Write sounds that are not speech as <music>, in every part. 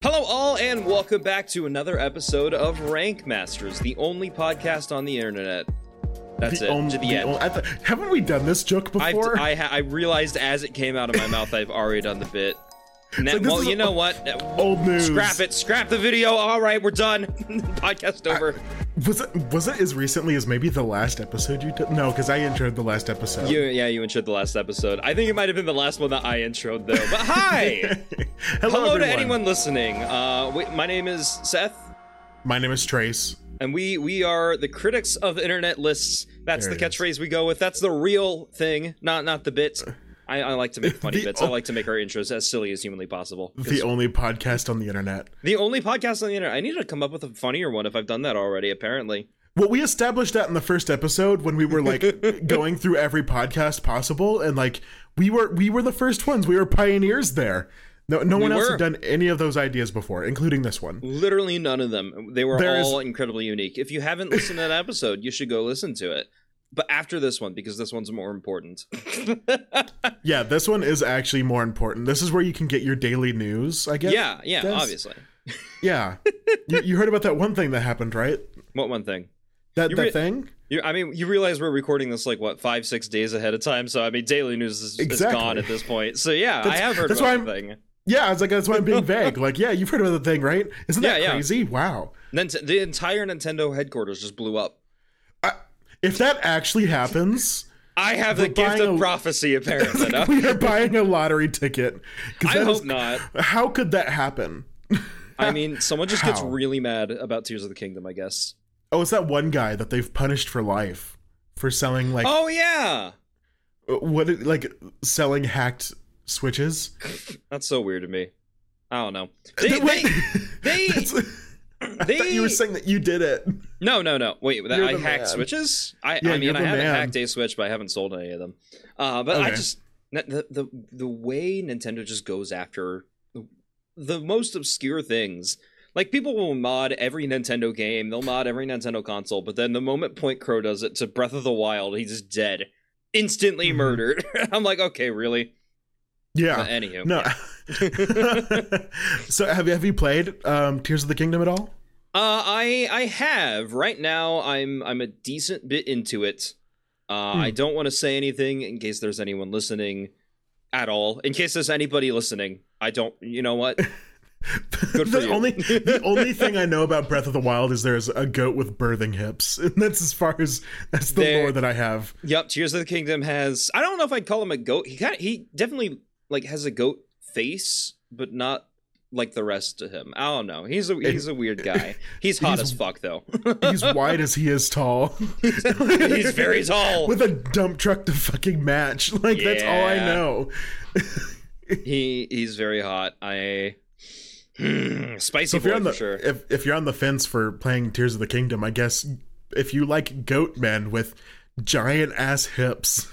Hello, all, and welcome back to another episode of Rank Masters, the only podcast on the internet. That's it. only- to the, end. only- I th- haven't we done this joke I've, before? I, ha- I realized as it came out of my mouth, I've already done the bit. Like, well, you know what? Old news. Scrap it. Scrap the video. All right, we're done. <laughs> Podcast over. Was it was it as recently as maybe the last episode you did? No, because I introed the last episode. You, yeah, you introed the last episode. I think it might have been the last one that I introed, though. But hi! <laughs> Hello, Hello to anyone listening. Uh, wait, my name is Seth. My name is Trace. and we we are the critics of internet lists. That's There the it is. catchphrase we go with. That's the real thing, not not the bits. I, I like to make <laughs> funny bits. I o- like to make our intros as silly as humanly possible. The only podcast on the internet. the only podcast on the internet. I need to come up with a funnier one if I've done that already. Apparently, Well, we established that in the first episode when we were like <laughs> going through every podcast possible, and like we were we were the first ones. We were pioneers there. No, no one else were. had done any of those ideas before, including this one. literally none of them. They were There is- all incredibly unique. If you haven't listened to that episode, you should go listen to it. But after this one, because this one's more important. <laughs> Yeah, this one is actually more important. This is where you can get your daily news. I guess. yeah, yeah, Guess. obviously. <laughs> Yeah. you, you heard about that one thing that happened, right? What one thing? That You that re- thing. You, I mean, you realize we're recording this like what five, six days ahead of time. So I mean, daily news is, is gone at this point. So yeah, I have heard that's about why thing. Yeah, I was like, that's why I'm being <laughs> vague. Like, yeah, you've heard about the thing, right? Isn't that Yeah, yeah. crazy? Wow. Then the entire Nintendo headquarters just blew up. If that actually happens, I have the gift of a- prophecy, apparently. <laughs> no? we are buying a lottery ticket. I hope is- not. How could that happen? I mean, someone just gets really mad about Tears of the Kingdom, I guess. Oh, it's that one guy that they've punished for life for selling like Oh yeah, uh, what like selling hacked switches. <laughs> that's so weird to me. I don't know. <laughs> They, they, Wait, they, I thought you were saying that you did it. No, no, no. Wait, that, I hacked man. switches. I, Yeah, I mean, I haven't man. hacked a switch, but I haven't sold any of them. Uh, but I just the, the the way Nintendo just goes after the most obscure things. Like people will mod every Nintendo game, they'll mod every Nintendo console, but then the moment PointCrow does it to Breath of the Wild, he's just dead, instantly Mhm. murdered. <laughs> I'm like, okay, really? Yeah. But anywho, No. <laughs> so have you have you played um, Tears of the Kingdom at all? Uh, I I have right now. I'm I'm a decent bit into it. Uh, Hmm. I don't want to say anything in case there's anyone listening at all. In case there's anybody listening, I don't. You know what? <laughs> Good for the you. only the <laughs> only thing I know about Breath of the Wild is there's a goat with birthing hips, <laughs> and that's as far as that's the There- lore that I have. Yep. Tears of the Kingdom has. I don't know if I'd call him a goat. He kind. He definitely like has a goat face, but not like the rest of him. I don't know. He's a he's a weird guy. <laughs> He's hot He's- as fuck though. He's <laughs> wide as he is tall, <laughs> he's very tall. with a dump truck to fucking match. Like that's all I know. he he's very hot. I hmm, spicy So if boy you're on the for sure. if if you're on the fence for playing Tears of the Kingdom, I guess if you like goat men with giant ass hips.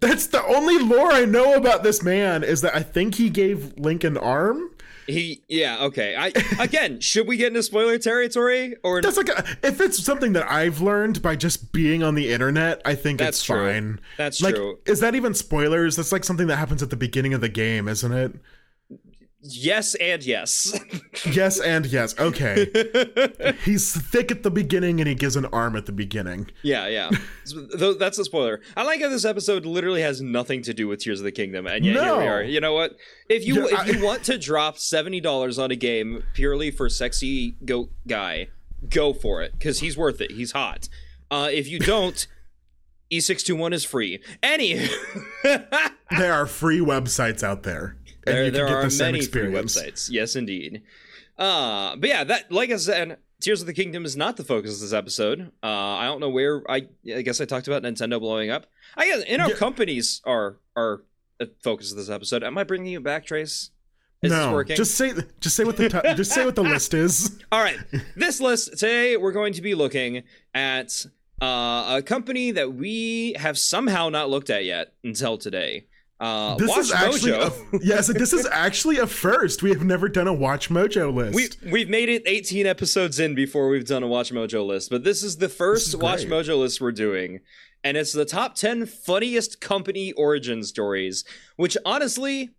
That's the only lore I know about this man is that I think he gave Link an arm. He yeah okay. I again <laughs> should we get into spoiler territory or That's like a, if it's something that I've learned by just being on the internet, I think That's it's true. fine. that's Like, true. is that even spoilers? That's like something that happens at the beginning of the game, isn't it? Yes and yes. <laughs> Yes and yes. Okay. <laughs> He's thick at the beginning and he gives an arm at the beginning. yeah yeah. <laughs> So, that's a spoiler. I like how this episode literally has nothing to do with Tears of the Kingdom, and yet here we are. You know what? If you Yeah, if you want to drop seventy dollars on a game purely for sexy goat guy, go for it because he's worth it. He's hot. Uh, if you don't. E621 is free. Any There are free websites out there. There, you can there get are the same many free experience. websites. Yes, indeed. Uh, but yeah, that like I said, Tears of the Kingdom is not the focus of this episode. Uh, I don't know where I. I guess I talked about Nintendo blowing up. I guess in our Yeah. companies are are a focus of this episode. Am I bringing you back, Trace? Is no, working? just say just say what the ti- just say what the list is. <laughs> All right. This list today, we're going to be looking at uh, a company that we have somehow not looked at yet until today. Uh, This Watch is actually Mojo. a, yes, this is <laughs> actually a first. We have never done a WatchMojo list. We we've made it 18 episodes in before we've done a WatchMojo list, but this is the first is Watch. Mojo list we're doing, and it's the top 10 funniest company origin stories. Which honestly,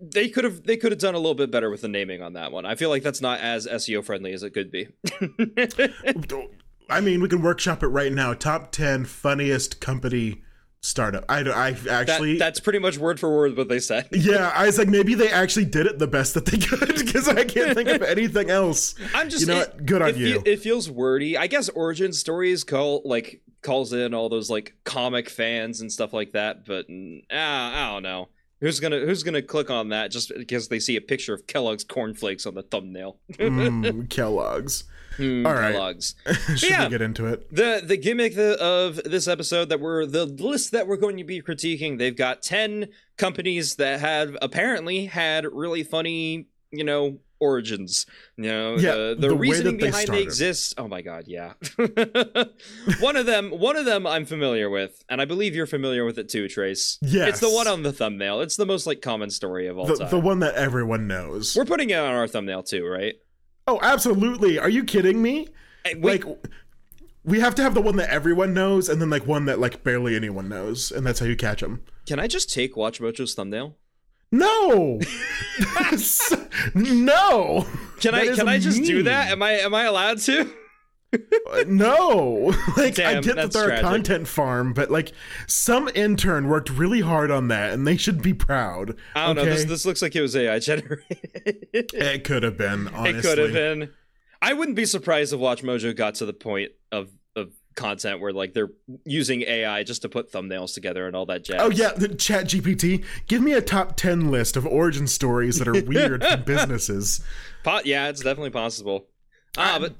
they could have they could have done a little bit better with the naming on that one. I feel like that's not as SEO friendly as it could be. <laughs> I mean, we can workshop it right now. Top ten funniest company startup. I, I actually that, that's pretty much word for word what they said. <laughs> yeah, I was like, maybe they actually did it the best that they could <laughs> because I can't think of <laughs> anything else. I'm just you know it. Good on it, you. It feels wordy. I guess origin stories call like calls in all those like comic fans and stuff like that, but ah, I don't know. Who's gonna Who's gonna click on that just because they see a picture of Kellogg's cornflakes on the thumbnail? mm, Kellogg's. Mm, All right. Kellogg's. <laughs> Should yeah. we get into it? The the gimmick of this episode that we're the list that we're going to be critiquing. They've got ten companies that have apparently had really funny, you know, origins. You know, Yeah, the, the, the reasoning that they behind they exist. Oh my god, yeah. <laughs> one of them, one of them, I'm familiar with, and I believe you're familiar with it too, Trace. Yes. it's the one on the thumbnail. It's the most like common story of all The, time. the one that everyone knows. we're putting it on our thumbnail too, right? Oh, absolutely. Are you kidding me? Uh, Wait, Like we have to have the one that everyone knows and then like one that like barely anyone knows and that's how you catch them. can I just take WatchMojo's thumbnail? No. <laughs> <laughs> no. Can I can I just do that? Am I am I allowed to? Uh, no. <laughs> like I Damn, get that they're tragic. a content farm, but like some intern worked really hard on that and they should be proud. I don't okay? know. This this looks like it was AI generated. it could have been, <laughs> honestly. It could have been. I wouldn't be surprised if WatchMojo got to the point of of content where like they're using AI just to put thumbnails together and all that jazz. Oh yeah, the Chat GPT. Give me a top ten list of origin stories that are weird from <laughs> businesses. Po- yeah, it's definitely possible. Ah, but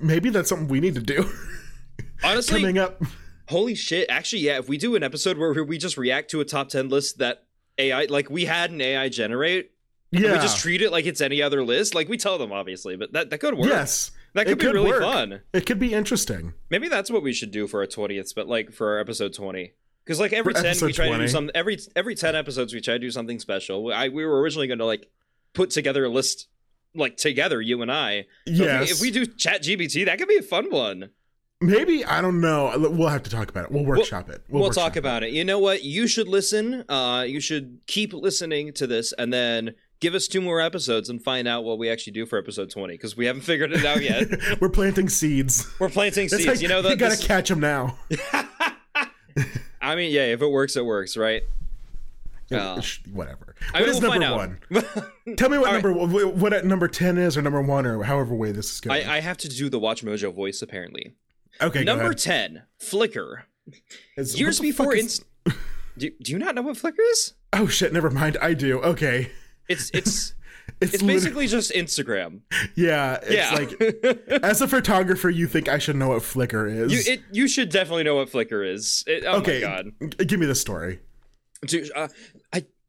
Maybe that's something we need to do. <laughs> honestly, Coming up. holy shit! Actually, yeah, if we do an episode where we just react to a top ten list that AI, like we had an AI generate, Yeah. we just treat it like it's any other list. Like we tell them obviously, but that that could work. yes. that could be really work. fun. It could be interesting. Maybe that's what we should do for our twentieth, but like for our episode twenty. Because like every For ten, we try to do some every every ten episodes we try to do something special. I we were originally going to like put together a list like together, you and I. So if we- If we, do Chat GPT, that could be a fun one. Maybe I don't know. We'll have to talk about it. We'll workshop it. We'll, workshop talk about it. You know what? You should listen. Uh, you should keep listening to this, and then give us two more episodes and find out what we actually do for episode twenty. Because we haven't figured it out yet. <laughs> We're planting seeds. We're planting seeds. like, you know, the, you gotta this- catch them now. <laughs> <laughs> I mean, yeah. If it works, it works, right? Uh, Whatever. I What mean, is we'll number one? <laughs> Tell me what All right. number what, what at number ten is, or number one, or however way this is going. I, I have to do the WatchMojo voice apparently. okay, go Number ten, Flickr. Years what the fuck before, is- inst- do, do you not know what Flickr is? Oh shit! Never mind. I do. Okay. It's it's <laughs> It's, it's basically just Instagram. yeah. It's yeah, like <laughs> as a photographer, you think I should know what Flickr is. you it you should definitely know what Flickr is. It, oh okay. my god, Give me the story. Dude, uh,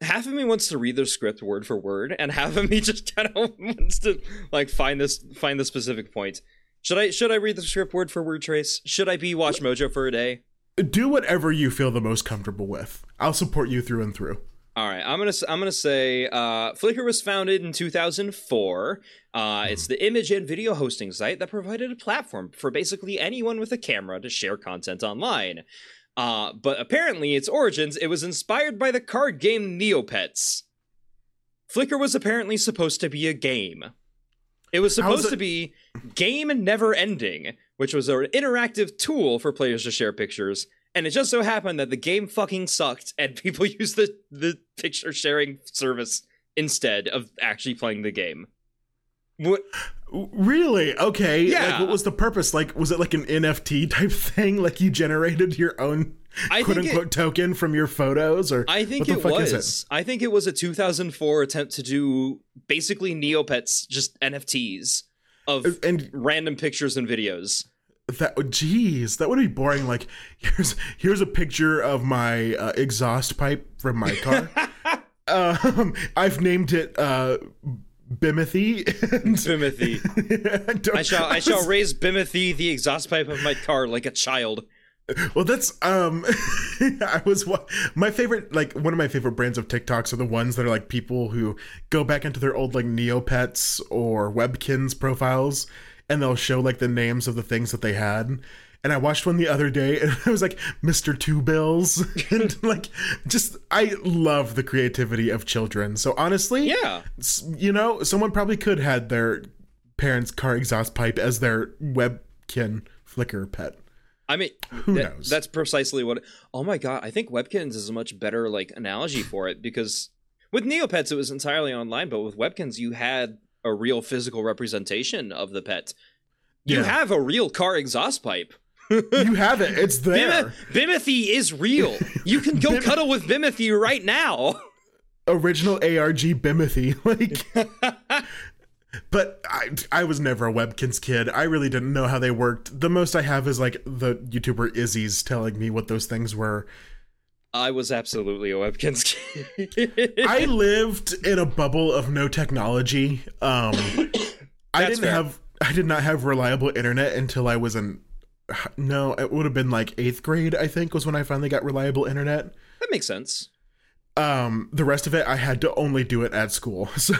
half of me wants to read the script word for word, and half of me <laughs> just kind of wants to like find this find the specific point. Should I should I read the script word for word trace? Should I be WatchMojo for a day? Do whatever you feel the most comfortable with. I'll support you through and through. All right, I'm gonna I'm gonna say uh, Flickr was founded in 2004. Uh, It's the image and video hosting site that provided a platform for basically anyone with a camera to share content online. Uh, but apparently, its origins it was inspired by the card game Neopets. Flickr was apparently supposed to be a game. It was supposed it- to be Game Never Ending, which was an interactive tool for players to share pictures. And it just so happened that the game fucking sucked, and <laughs> people used the, the picture sharing service instead of actually playing the game. What? Really? Okay. Yeah. Like, what was the purpose? Like, was it like an NFT type thing? Like, you generated your own I quote unquote it, token from your photos, or I think what the it fuck was. is it? I think it was a 2004 attempt to do basically Neopets, just NFTs of And random pictures and videos. that, geez, that would be boring. Like, <laughs> here's here's a picture of my uh, exhaust pipe from my car. <laughs> um, I've named it uh, Bimothy. And <laughs> Bimothy. don't- I shall I shall raise Bimothy, the exhaust pipe of my car, like a child. Well, that's um, <laughs> I was my favorite. Like one of my favorite brands of TikToks are the ones that are like people who go back into their old like Neopets or Webkinz profiles, and they'll show like the names of the things that they had. And I watched one the other day, <laughs> and it was like Mr. Two Bills, <laughs> and <laughs> like just I love the creativity of children. So honestly, Yeah. you know, someone probably could had their parents' car exhaust pipe as their webkin Flickr pet. I mean, Who that- knows? That's precisely what. Oh my god, I think Webkinz is a much better like analogy for it because with Neopets it was entirely online, but with Webkinz you had a real physical representation of the pet. You Yeah. have a real car exhaust pipe. You have it; it's there. Bim- Bimothy is real. You can go <laughs> Bim- cuddle with Bimothy right now. Original ARG Bimothy, <laughs> like. <laughs> But I, I was never a Webkinz kid. I really didn't know how they worked. The most I have is like the YouTuber Izzy's telling me what those things were. I was absolutely a Webkinz kid. I lived in a bubble of no technology. Um, <coughs> I didn't fair. have I did not have reliable internet until I was in no, it would have been like eighth grade. I think was when I finally got reliable internet. that makes sense. Um, the rest of it I had to only do it at school. <laughs> So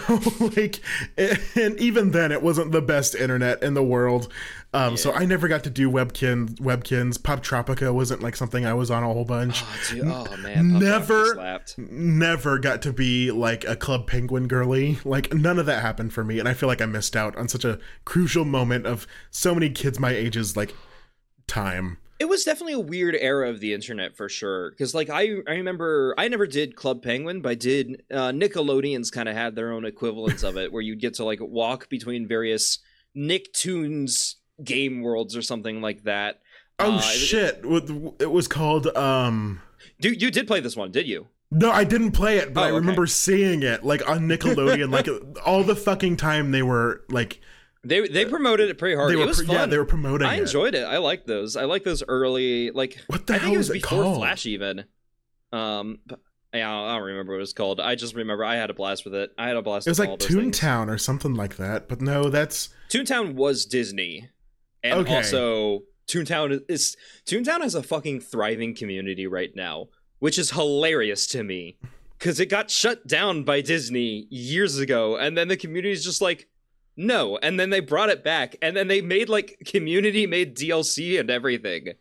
like, and even then it wasn't the best internet in the world. Um, so I never got to do webkin webkinz. Pop Tropica wasn't like something I was on a whole bunch. Oh, dude. oh man, Pop Never- never got to be like a club penguin girly like none of that happened for me and i feel like i missed out on such a crucial moment of so many kids my age's like time It was definitely a weird era of the internet for sure. Because like I, I remember I never did Club Penguin, but I did. Uh, Nickelodeons kind of had their own equivalents of it, where you'd get to like walk between various Nicktoons game worlds or something like that. oh Uh, shit What- it was called um Dude, you did play this one, did you? no i didn't play it but Oh, i okay. remember seeing it like on nickelodeon like <laughs> all the fucking time they were like They they promoted it pretty hard. they it was fun. yeah they were promoting I enjoyed it. I like those. I like those early like what the I hell think it was it before called Flash even. Um, but, yeah, I don't remember what it was called. I just remember I had a blast with it. I had a blast. it was with like all those things. toontown or something like that but no that's Toontown was Disney, and Okay. also Toontown is Toontown has a fucking thriving community right now, which is hilarious to me because it got shut down by Disney years ago, and then the community is just like, no, and then they brought it back, and then they made like community made DLC and everything.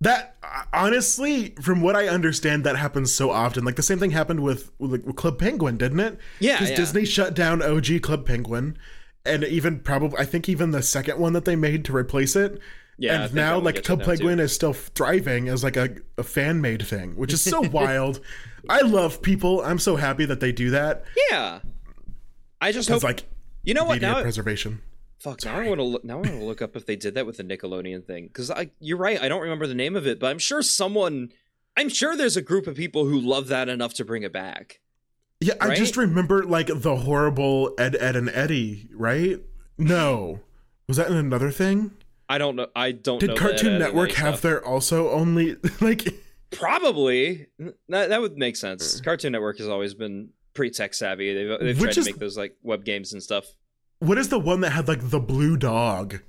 That uh, honestly, from what I understand, that happens so often. Like the same thing happened with, with, Club Penguin, didn't it? Yeah, because yeah. Disney shut down OG Club Penguin, and even probably I think even the second one that they made to replace it. Yeah, and now like Club shut down, too. Penguin is still thriving as like a, a fan made thing, which is so <laughs> wild. I love people. I'm so happy that they do that. Yeah, I just hope like you know what media now. preservation. Fuck! Now I want to look. Now I want to look up if they did that with the Nickelodeon thing. Because I, you're right. I don't remember the name of it, but I'm sure someone. I'm sure there's a group of people who love that enough to bring it back. Yeah, I just remember like the horrible Ed, Ed, and Eddie. Right? No, was that in another thing? I don't know. I don't. Did the Cartoon Ed, Ed, Network and have stuff. their also only <laughs> like? Probably that that would make sense. Cartoon Network has always been pretty tech savvy. They've they've tried is- to make those like web games and stuff. What is the one that had like the blue dog?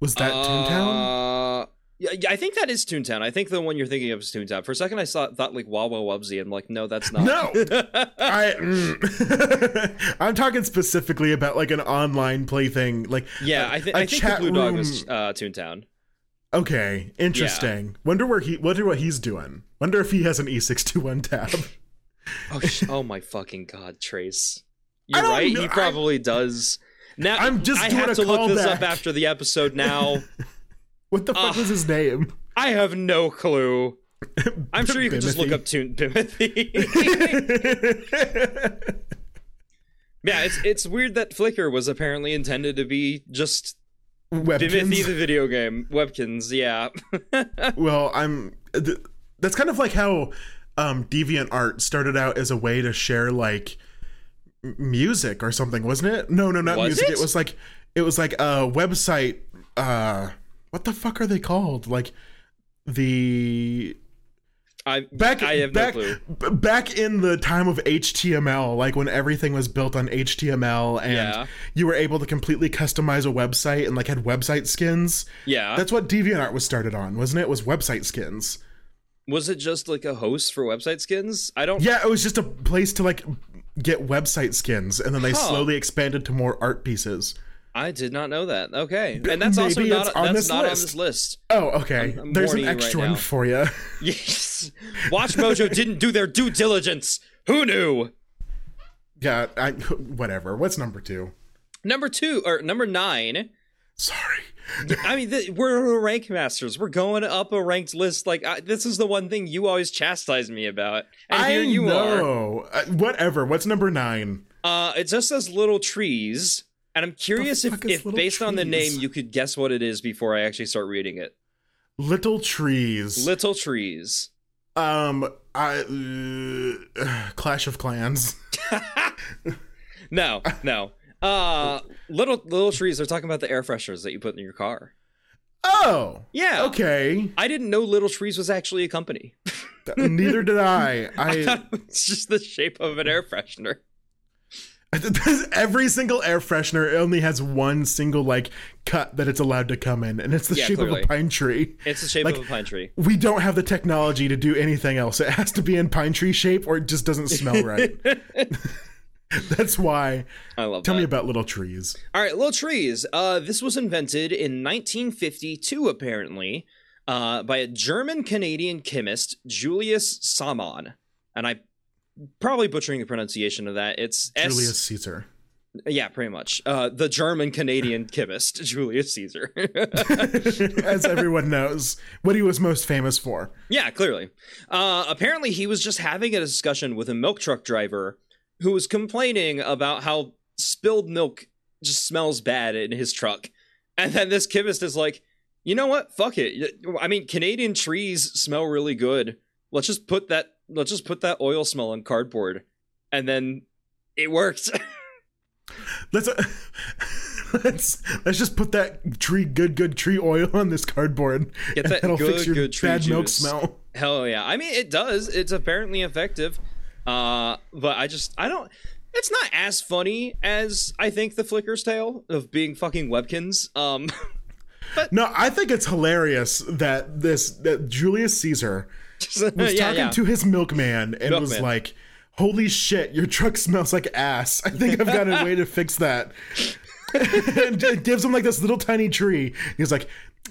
Was that Toontown? Uh, yeah, yeah, I think that is Toontown. I think the one you're thinking of is Toontown. For a second, I saw thought like Wawa Wubbzy. I'm like, no, that's not. No! <laughs> I mm. <laughs> I'm talking specifically about like an online plaything. Like yeah, a- I, th- I think the Blue Dog room- was uh, Toontown. Okay, interesting. Wonder where he. Wonder what he's doing. Wonder if he has an E621 tab. Oh, sh- oh my fucking god, Trace! You're right. know- He I- probably does. Now I'm just I have to look this up after the episode. Now <laughs> What the fuck Ah. was his name? I have no clue. <laughs> I'm sure you could just look up Toon Timothy. <laughs> yeah, it's it's weird that Flickr was apparently intended to be just Timothy the video game. Webkinz, yeah. Well, I'm. Th- that's kind of like how um, DeviantArt started out as a way to share like music or something, wasn't it? No, no, not Was music. it? It? was like it was like a website. Uh, what the fuck are they called? Like the I back I have back no clue. back in the time of HTML, like when everything was built on HTML and Yeah. you were able to completely customize a website and like had website skins. Yeah. That's what DeviantArt was started on, wasn't it? Was website skins. Was it just like a host for website skins? I don't Yeah, it was just a place to like get website skins, and then they Huh. slowly expanded to more art pieces. I did not know that. Okay, and that's also not on that's this not on list. this list. Oh, okay. I'm- I'm There's an right extra now. one for you. <laughs> <laughs> Yes, WatchMojo didn't do their due diligence. Who knew? yeah, I whatever. What's number two? Number two or number nine. Sorry. I mean, th- we're rank masters. We're going up a ranked list. Like I, this is the one thing you always chastise me about, and I here you are. know. Uh, whatever. What's number nine? Uh, it just says little trees, and I'm curious if, if based on the name, you could guess what it is before I actually start reading it. Little trees. Little trees. um, I uh, <sighs> Clash of Clans. <laughs> No, no. Uh, little little trees. They're talking about the air fresheners that you put in your car. Oh, Yeah. okay. I didn't know Little Trees was actually a company. Neither did I. <laughs> I I thought it was just the shape of an air freshener. <laughs> every single air freshener only has one single like cut that it's allowed to come in, and it's the Yeah, shape clearly. of a pine tree. It's the shape Like- of a pine tree. We don't have the technology to do anything else. It has to be in pine tree shape, or it just doesn't smell right. <laughs> <laughs> That's why. I love Tell that. me about little trees. All right, little trees. Uh, this was invented in 1952, apparently, uh, by a German Canadian chemist, Julius Sämann, and I probably butchering the pronunciation of that. It's S- Julius Caesar. Yeah, pretty much. Uh, the German Canadian <laughs> chemist, Julius Caesar. <laughs> As everyone knows, what he was most famous for. yeah, clearly. Uh, apparently, he was just having a discussion with a milk truck driver who was complaining about how spilled milk just smells bad in his truck. And then this chemist is like, you know what? Fuck it. I mean, Canadian trees smell really good. Let's just put that. Let's just put that oil smell on cardboard, and then it works. <laughs> Let's uh, <laughs> let's let's just put that tree good good tree oil on this cardboard. Get and that <laughs> that'll good, fix your good tree bad milk smell. Hell yeah. I mean, it does. It's apparently effective. Uh, but I just, I don't, it's not as funny as I think the Flickr's tale of being fucking Webkins. Um, <laughs> but No, I think it's hilarious that this that Julius Caesar <laughs> was yeah, talking yeah. to his milkman and was like, "Holy shit, your truck smells like ass. I think I've got a way to fix that." <laughs> and it gives him like this little tiny tree. He's like,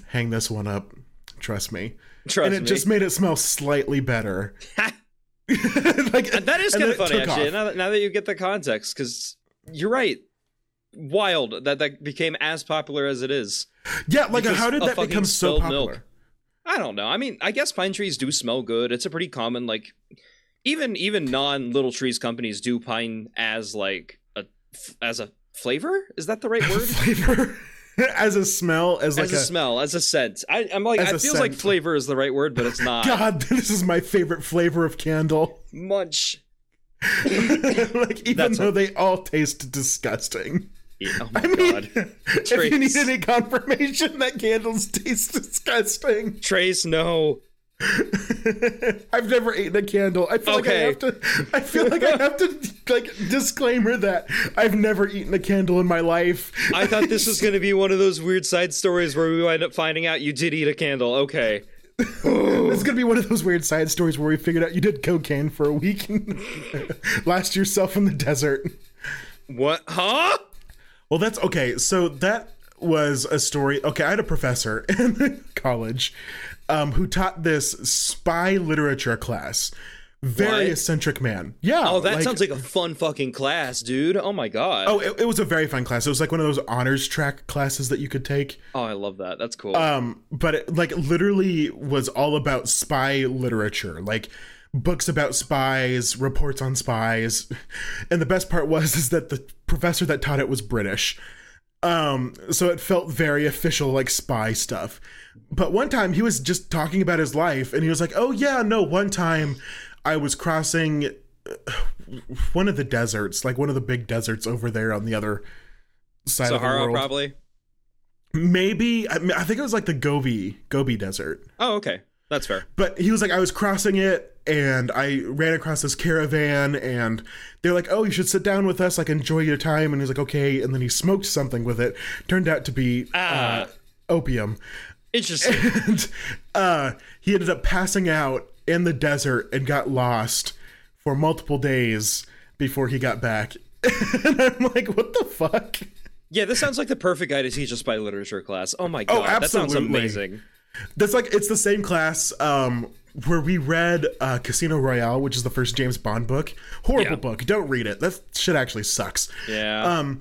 "Hang this one up. Trust me." Trust and it me. just made it smell slightly better. <laughs> like that is kind of funny, actually, now that, now that you get the context, because you're right. Wild that that became as popular as it is. Yeah, like how did that become so popular? milk. I don't know. I mean, I guess pine trees do smell good. It's a pretty common like even even non little trees companies do pine as like a as a flavor. Is that the right <laughs> word? Flavor <laughs> as a smell, as like as a, smell, as a scent. I, I'm like, it a feels like flavor is the right word, but it's not. God, <laughs> this is my favorite flavor of candle. Munch. <laughs> like even That's though a- they all taste disgusting. Yeah, oh my I mean, god. if you need any confirmation that candles taste disgusting, Trace, no. <laughs> I've never eaten a candle. I feel Okay. like I have to. I feel like I have to like disclaimer that I've never eaten a candle in my life. I thought this was <laughs> going to be one of those weird side stories where we wind up finding out you did eat a candle. Okay. <laughs> It's gonna be one of those weird side stories where we figured out you did cocaine for a week and lost yourself in the desert. What? Huh? Well, that's okay. So that was a story. Okay, I had a professor in college um, who taught this spy literature class. Very What? eccentric man. Yeah. Oh, that sounds like a fun fucking class, dude. Oh my god. Oh, it, it was a very fun class. It was like one of those honors track classes that you could take. Oh, I love that. That's cool. Um, but it, like literally was all about spy literature, like books about spies, reports on spies. <laughs> And the best part was is that the professor that taught it was British. Um, so it felt very official, like spy stuff. But one time he was just talking about his life, and he was like, "Oh yeah, no, one time I was crossing uh, one of the deserts, like one of the big deserts over there on the other side of the Sahara, world. probably. Maybe I, I think it was like the Gobi Gobi Desert. Oh, okay. That's fair. But he was like, I was crossing it and I ran across this caravan and they're like, Oh, you should sit down with us, like enjoy your time. And he's like, Okay. And then he smoked something with it. Turned out to be Ah. uh, opium. Interesting. And uh, he ended up passing out in the desert and got lost for multiple days before he got back. <laughs> and I'm like, what the fuck? Yeah, this sounds like the perfect guy to teach a spy literature class. Oh my god, that sounds amazing. That's like it's the same class um, where we read uh, Casino Royale, which is the first James Bond book. Horrible Yeah. book. Don't read it. That shit actually sucks. Yeah. Um,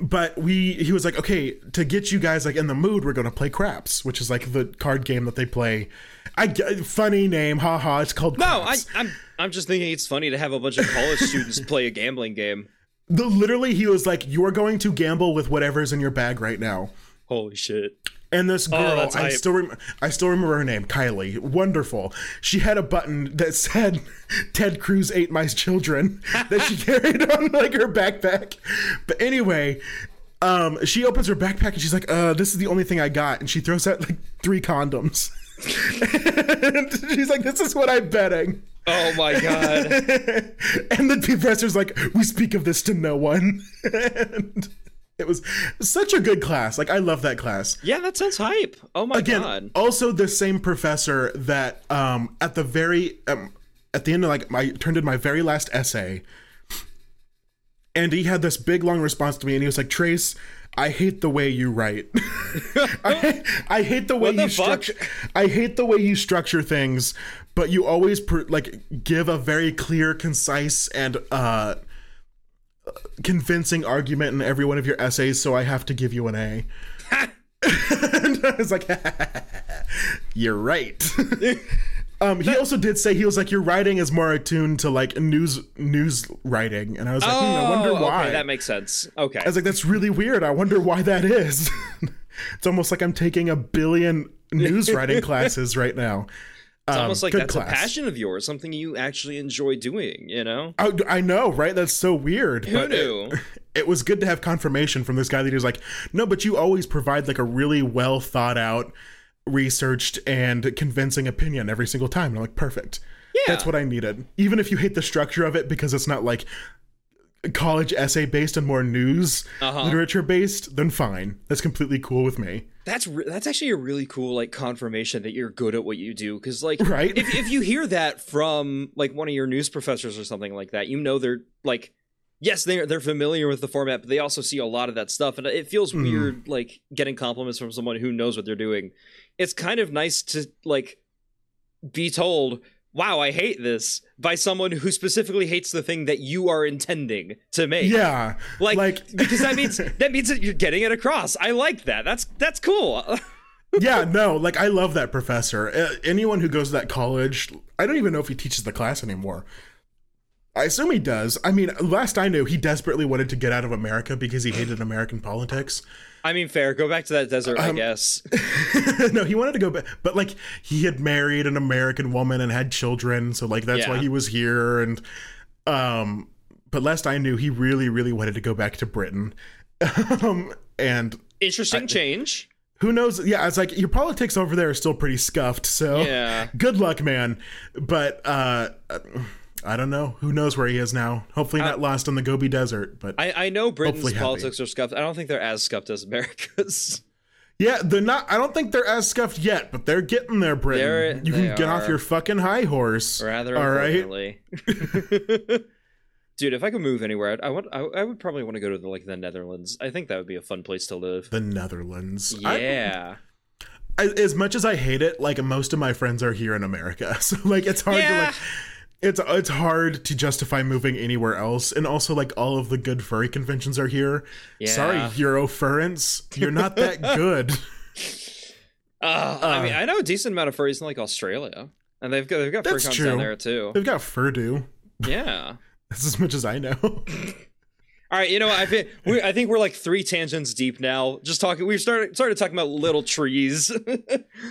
but we he was like, okay, to get you guys like in the mood, we're gonna play craps, which is like the card game that they play. I funny name, haha. It's called no, I, I'm I'm just thinking it's funny to have a bunch of college students <laughs> play a gambling game. The, literally, he was like, you are going to gamble with whatever's in your bag right now. Holy shit. And this girl, Oh, I hype. still rem- I still remember her name, Kylie. Wonderful. She had a button that said "Ted Cruz ate my children" <laughs> that she carried <laughs> on like her backpack. But anyway, um, she opens her backpack and she's like, "Uh, this is the only thing I got," and she throws out like three condoms. <laughs> and she's like, "This is what I'm betting." Oh my god. and the professor's like, "We speak of this to no one." and it was such a good class. Like I love that class. yeah, that sounds hype. Oh my Again, god. also the same professor that um at the very um at the end of like my turned in my very last essay and he had this big long response to me and he was like trace i hate the way you write <laughs> I, I hate the way What the you fuck? structure i hate the way you structure things but you always per, like give a very clear concise and uh convincing argument in every one of your essays so i have to give you an a and I was like, <laughs> "You're right." <laughs> um, he also did say he was like, "Your writing is more attuned to like news news writing," and I was like, hmm, "I wonder Oh, why." Okay, that makes sense. Okay. I was like, "That's really weird. I wonder why that is." <laughs> it's almost like I'm taking a billion news writing classes right now. It's almost like that's class. a passion of yours, something you actually enjoy doing, you know? I, I know, right? That's so weird. Who but knew? It, <laughs> it was good to have confirmation from this guy that he was like, no, but you always provide like a really well thought out, researched, and convincing opinion every single time. And I'm like, perfect. Yeah. That's what I needed. Even if you hate the structure of it because it's not like college essay based and more news Uh-huh. literature based, then fine. That's completely cool with me. That's re- that's actually a really cool like confirmation that you're good at what you do because like <laughs> Right? if if you hear that from like one of your news professors or something like that, you know they're like yes they're they're familiar with the format, but they also see a lot of that stuff, and it feels Mhm. weird like getting compliments from someone who knows what they're doing. It's kind of nice to like be told. Wow, I hate this by someone who specifically hates the thing that you are intending to make. Yeah. like, like- <laughs> because that means that means that you're getting it across. I like that. That's that's cool. <laughs> yeah, no, like I love that professor. Uh, anyone who goes to that college, I don't even know if he teaches the class anymore. I assume he does. I mean, last I knew, he desperately wanted to get out of America because he hated American politics. I mean, fair. Go back to that desert, I Um, guess. <laughs> no, he wanted to go back, but like he had married an American woman and had children, so like that's why he was here. And um, but last I knew, he really, really wanted to go back to Britain. <laughs> um, and Interesting change. who knows? Yeah, it's like your politics over there are still pretty scuffed. So Yeah. <laughs> good luck, man. But uh, I don't know. Who knows where he is now? Hopefully not uh, lost in the Gobi Desert. But I, I know Britain's Hopefully happy. politics are scuffed. I don't think they're as scuffed as America's. yeah, they're not. I don't think they're as scuffed yet, but they're getting there, Britain. They're- you can get off your fucking high horse. Rather All right. <laughs> Dude, if I could move anywhere, I'd, I would. I, I would probably want to go to the, like the Netherlands. I think that would be a fun place to live. The Netherlands. Yeah, I, as much as I hate it, like most of my friends are here in America, <laughs> so like it's hard to like. It's it's hard to justify moving anywhere else, and also like all of the good furry conventions are here. yeah. Sorry, Yeah. You're not that <laughs> good. Uh, I mean, I know a decent amount of furries in like Australia, and they've got they've got furcons true. down there too. They've got Furdu. Yeah. <laughs> That's as much as I know. <laughs> All right, you know, I think we I think we're like three tangents deep now. Just talking, we started started talking about little trees.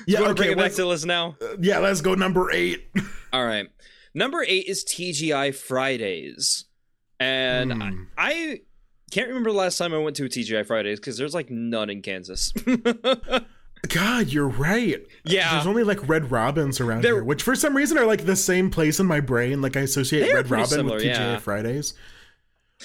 yeah, to bring okay. it back to this now? yeah, let's go number eight. All right, number eight is TGI Fridays, and I, Hmm. I can't remember the last time I went to a TGI Fridays because there's like none in Kansas. <laughs> God, you're right. yeah, There's only like Red Robins around They're- here, which for some reason are like the same place in my brain. Like I associate Red Robin similar, with TGI yeah. Fridays.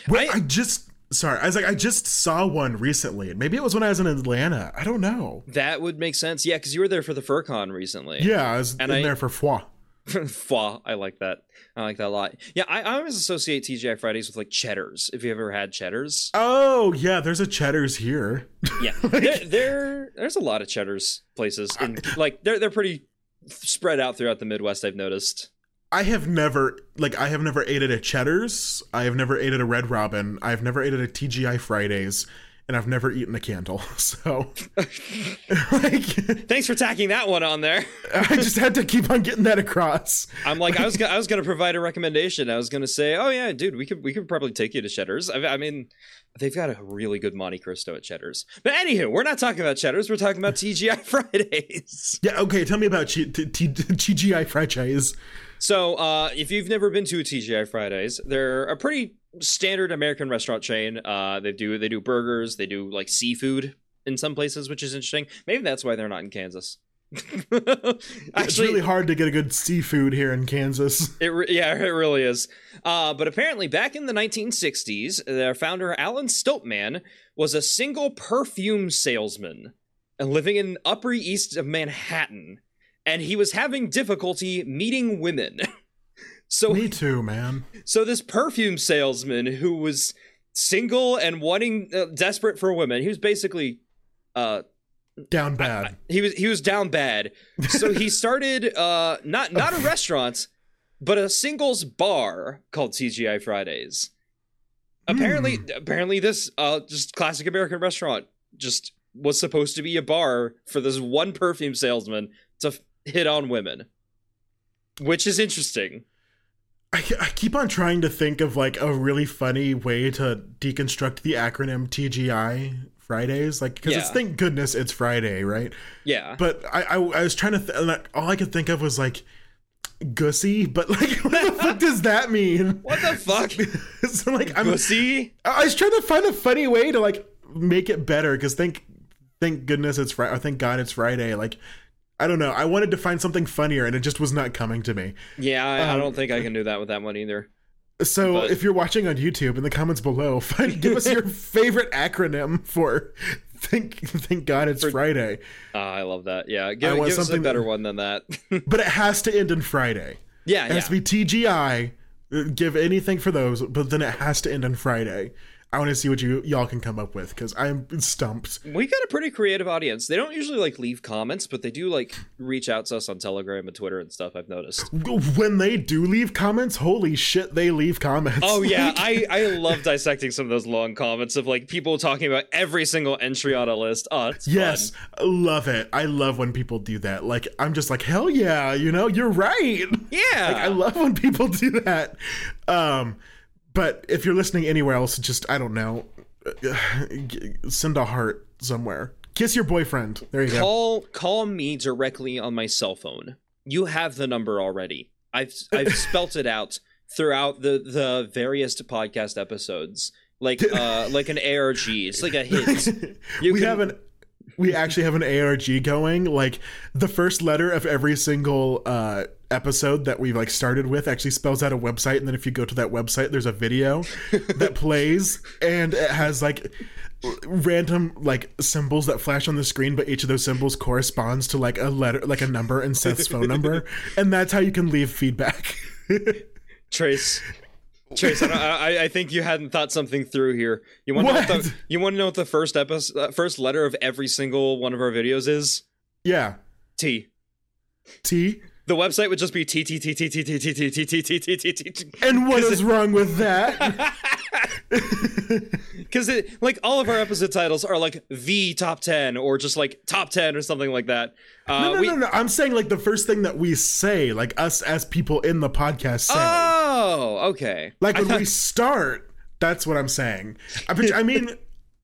Wait, I- I, just sorry. I was like, I just saw one recently. Maybe it was when I was in Atlanta. I don't know. that would make sense. Yeah, because you were there for the FurCon recently. Yeah, I was And in I- there for FWA. <laughs> FWA, I like that. I like that a lot. Yeah, I, I always associate TGI Fridays with like Cheddar's. If you ever had Cheddar's, Oh yeah, there's a Cheddar's here. <laughs> yeah, there, there there's a lot of Cheddar's places, and like they're they're pretty spread out throughout the Midwest. I've noticed. I have never like I have never ate at a Cheddar's. I have never ate at a Red Robin. I've never ate at a TGI Fridays, and I've never eaten a candle. <laughs> So, like, <laughs> Thanks for tacking that one on there. <laughs> I just had to keep on getting that across. I'm like, I was, go- I was gonna provide a recommendation. I was gonna say, oh yeah, dude, we could, we could probably take you to Cheddar's. I, I mean, they've got a really good Monte Cristo at Cheddar's. But anywho, we're not talking about Cheddar's. We're talking about TGI Fridays. Yeah, okay. Tell me about T- T- T- TGI franchise. So, uh, if you've never been to a TGI Fridays, they're a pretty standard American restaurant chain. Uh, they do they do burgers, they do like seafood in some places, which is interesting. Maybe that's why they're not in Kansas. <laughs> it's really hard to get a good seafood here in Kansas. <laughs> It re- yeah, it really is. Uh, but apparently, back in the 1960s, their founder Alan Stoltman was a single perfume salesman and living in Upper East of Manhattan, and he was having difficulty meeting women. <laughs> so, Me too, man. so this perfume salesman who was single and wanting, uh, desperate for women, he was basically, uh, Down bad. he was he was down bad. So he <laughs> started uh not not a restaurant, but a singles bar called TGI Fridays. Apparently apparently this uh just classic American restaurant just was supposed to be a bar for this one perfume salesman to f- hit on women. Which is interesting. I, I keep on trying to think of like a really funny way to deconstruct the acronym TGI Fridays, like because it's thank goodness it's Friday, right? Yeah. But I I, I was trying to th- like, all I could think of was like gussy, but like <laughs> what the fuck does that mean? what the fuck? <laughs> so like I'm Pussy? I was trying to find a funny way to like make it better because thank thank goodness it's Friday. I thank God it's Friday. Like I don't know. I wanted to find something funnier and it just was not coming to me. Yeah, I, I Um, don't think I can do that with that one either. So But- if you're watching on YouTube in the comments below, <laughs> find, give us your <laughs> favorite acronym for thank thank God it's Friday. Ah, I love that. Yeah, give, want give us a something better one than that. <laughs> But it has to end in Friday. yeah, It yeah. has to be TGI. uh, Give anything for those, but then it has to end on Friday. I want to see what you y'all can come up with because I'm stumped. We got a pretty creative audience. They don't usually like leave comments, but they do like reach out to us on Telegram and Twitter and stuff. I've noticed. When they do leave comments, holy shit, they leave comments. Oh yeah, <laughs> I I love dissecting some of those long comments of like people talking about every single entry on a list. Oh, Yes, fun. love it. I love when people do that. Like, I'm just like, hell yeah, you know, you're right. yeah. Like, I love when people do that. Um, but if you're listening anywhere else, just I don't know, <sighs> send a heart somewhere. Kiss your boyfriend. There you go. call call me directly on my cell phone. You have the number already. I've I've <laughs> spelt it out throughout the the various podcast episodes. Like <laughs> uh like an ARG. It's like a hint. <laughs> You we can- have an we actually have an ARG going. Like the first letter of every single uh episode that we've like started with actually spells out a website and then if you go to that website there's a video <laughs> that plays and it has like random like symbols that flash on the screen but each of those symbols corresponds to like a letter like a number and Seth's phone number <laughs> and that's how you can leave feedback <laughs> Trace. Trace, I, I, I think you hadn't thought something through here. You want to know what What? the, you want to know what the first episode, uh, first letter of every single one of our videos is? yeah T. T The website would just be T T T T T T T T T T T T T T T. and what is wrong with that Because it like all of our episode titles are like the top ten or just like top ten or something like that. Uh, no, no, no. I'm saying like the first thing that we say, like us as people in the podcast. Oh, okay. like when we start, that's what I'm saying. I mean,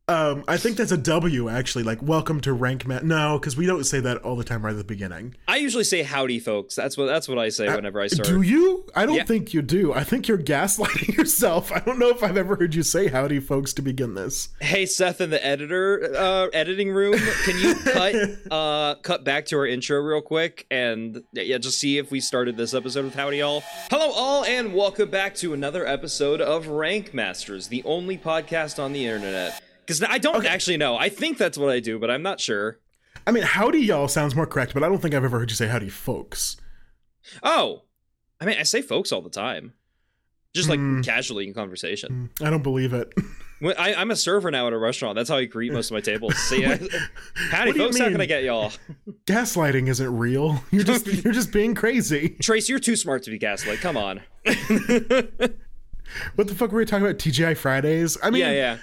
um, I think that's a W actually. Like, welcome to Rank Man. No, because we don't say that all the time right at the beginning. I usually say howdy, folks. That's what that's what I say whenever I start. Uh, Do you? I don't Yeah. think you do. I think you're gaslighting <laughs> yourself. I don't know if I've ever heard you say howdy, folks, to begin this. Hey Seth in the editor uh, editing room, can you <laughs> cut uh, cut back to our intro real quick and yeah, just see if we started this episode with howdy all. Hello all and welcome back to another episode of Rank Masters, the only podcast on the internet. Because I don't actually know. I think that's what I do, but I'm not sure. I mean, howdy, y'all sounds more correct, but I don't think I've ever heard you say howdy, folks. Oh, I mean, I say folks all the time, just like Hmm. casually in conversation. I don't believe it. <laughs> When- I, I'm a server now at a restaurant. That's how I greet most of my tables. <laughs> See, howdy, what do you folks. How can? I get y'all? <laughs> Gaslighting isn't real. You're just you're just being crazy. Trace, you're too smart to be gaslit. Come on. What the fuck were we talking about? TGI Fridays? I mean, yeah, yeah.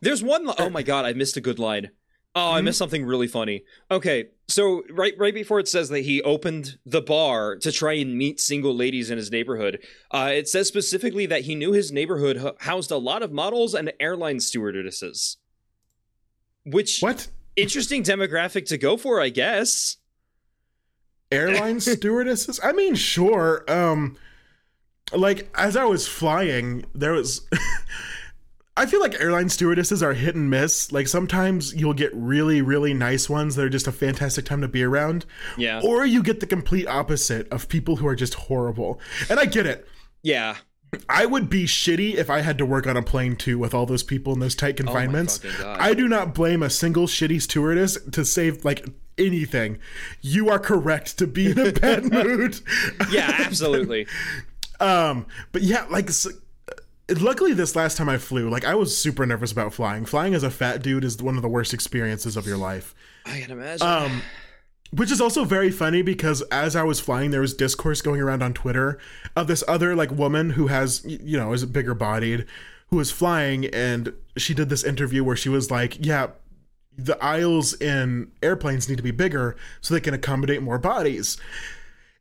There's one. li- Oh my god, I missed a good line. Oh, I Hmm? missed something really funny. Okay, so right right before it says that he opened the bar to try and meet single ladies in his neighborhood, uh, it says specifically that he knew his neighborhood h- housed a lot of models and airline stewardesses. Which what? interesting demographic to go for, I guess. Airline <laughs> stewardesses? I mean, sure. Um, like as I was flying, there was. <laughs> I feel like airline stewardesses are hit and miss. Like sometimes you'll get really, really nice ones that are just a fantastic time to be around, Yeah, or you get the complete opposite of people who are just horrible. And I get it. yeah. I would be shitty if I had to work on a plane too with all those people in those tight Oh confinements. God. I do not blame a single shitty stewardess to save like anything. You are correct to be in a bad <laughs> mood. Yeah, absolutely. <laughs> Um, but yeah, like luckily this last time I flew, like I was super nervous about flying. Flying as a fat dude is one of the worst experiences of your life. I can imagine. Um, which is also very funny because as I was flying, there was discourse going around on Twitter of this other like woman who has, you know, is bigger bodied, who was flying, and she did this interview where she was like, "Yeah, the aisles in airplanes need to be bigger so they can accommodate more bodies."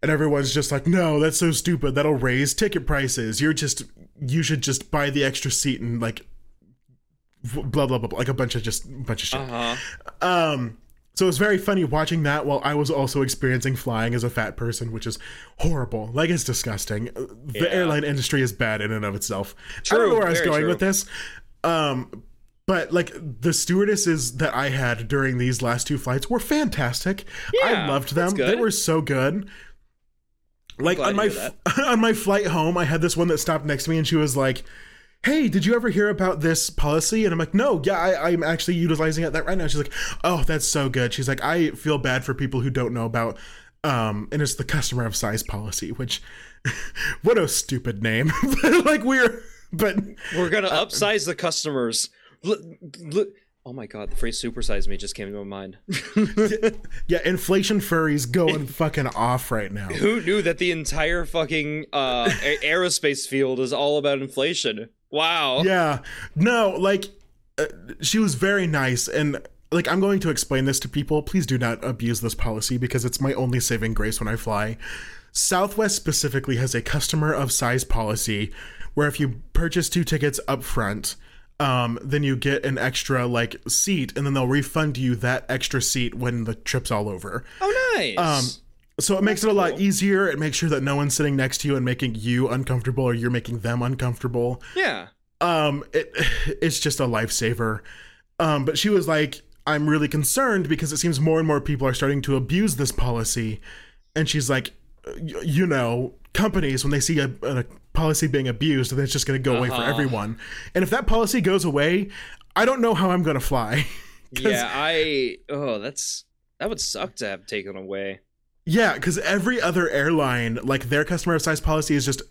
And everyone's just like, "No, that's so stupid. That'll raise ticket prices. You're just, you should just buy the extra seat and like." Blah blah blah, blah like a bunch of just bunch of shit. uh huh. Um, so it was very funny watching that while I was also experiencing flying as a fat person, which is horrible. Like it's disgusting. The Yeah. airline industry is bad in and of itself. I True, don't know where I was going true. with this. Um, but like the stewardesses that I had during these last two flights were fantastic. Yeah, I loved them. They were so good. Like on my f- <laughs> on my flight home, I had this one that stopped next to me, and she was like, "Hey, did you ever hear about this policy?" And I'm like, "No, yeah, I, I'm actually utilizing it that right now." She's like, "Oh, that's so good." She's like, "I feel bad for people who don't know about." Um, and it's the customer of size policy, which, <laughs> what a stupid name. <laughs> like we're, but We're gonna upsize the customers. Look, look. Oh my god, the phrase "supersize me" just came to my mind. <laughs> yeah, inflation furries going fucking off right now. Who knew that the entire fucking uh, aerospace field is all about inflation? Wow. Yeah. No, like uh, she was very nice and like I'm going to explain this to people. Please do not abuse this policy because it's my only saving grace when I fly. Southwest specifically has a customer of size policy where if you purchase two tickets up front, um, then you get an extra like seat and then they'll refund you that extra seat when the trip's all over. Oh, nice. Um, So it makes it a lot cool. easier. It makes sure that no one's sitting next to you and making you uncomfortable or you're making them uncomfortable yeah. um it, <sighs> it's just a lifesaver um but she was like i'm really concerned because it seems more and more people are starting to abuse this policy and she's like y- you know companies when they see a, a policy being abused then it's just going to go away for Uh-huh. everyone and if that policy goes away i don't know how i'm going to fly. <laughs> Yeah. I. Oh, that's that would suck to have taken away. yeah because every other airline like their customer size policy is just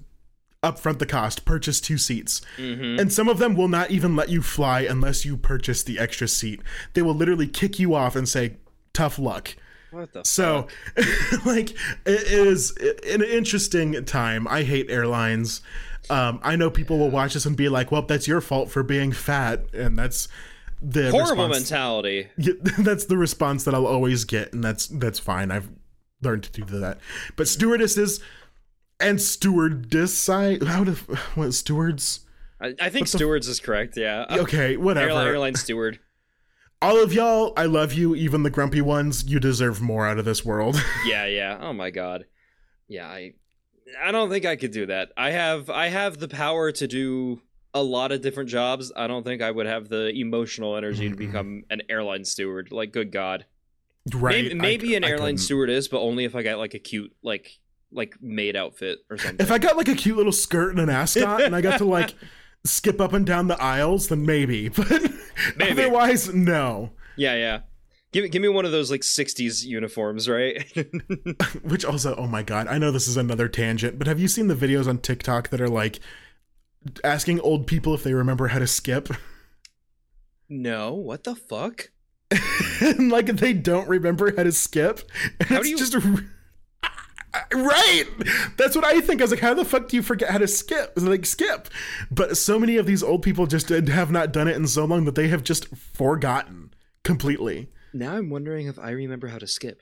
upfront the cost purchase two seats hmm And some of them will not even let you fly unless you purchase the extra seat. They will literally kick you off and say, tough luck. What the? So, <laughs> like, it is an interesting time. I hate airlines. Um, I know people will watch this and be like, well, that's your fault for being fat. And that's the Horrible response. mentality. <laughs> Yeah, <laughs> that's the response that I'll always get. And that's, that's fine. I've learned to do that. But stewardesses and stewardess side, how do, what, stewards? I, I think stewards is correct. Yeah. Okay, whatever. airline, airline steward. All of y'all, I love you, even the grumpy ones. You deserve more out of this world. <laughs> Yeah. Yeah. Oh my god. Yeah. I. I don't think I could do that. I have. I have the power to do a lot of different jobs. I don't think I would have the emotional energy to Mm-mm. become an airline steward. Like, good god. right? Maybe, maybe I- an airline stewardess, but only if I got like a cute like like maid outfit or something. If I got like a cute little skirt and an ascot, and I got to like <laughs> skip up and down the aisles, then maybe. <laughs> But Maybe. otherwise, no. yeah, yeah. Give, give me one of those like 60s uniforms, right? <laughs> Which also, oh my god, I know this is another tangent, but have you seen the videos on TikTok that are like asking old people if they remember how to skip? no, what the fuck? <laughs> and like they don't remember how to skip. How do you- just right? That's what I think. I was like, how the fuck do you forget how to skip? Like skip. But so many of these old people just did- have not done it in so long that they have just forgotten completely. Now I'm wondering if I remember how to skip.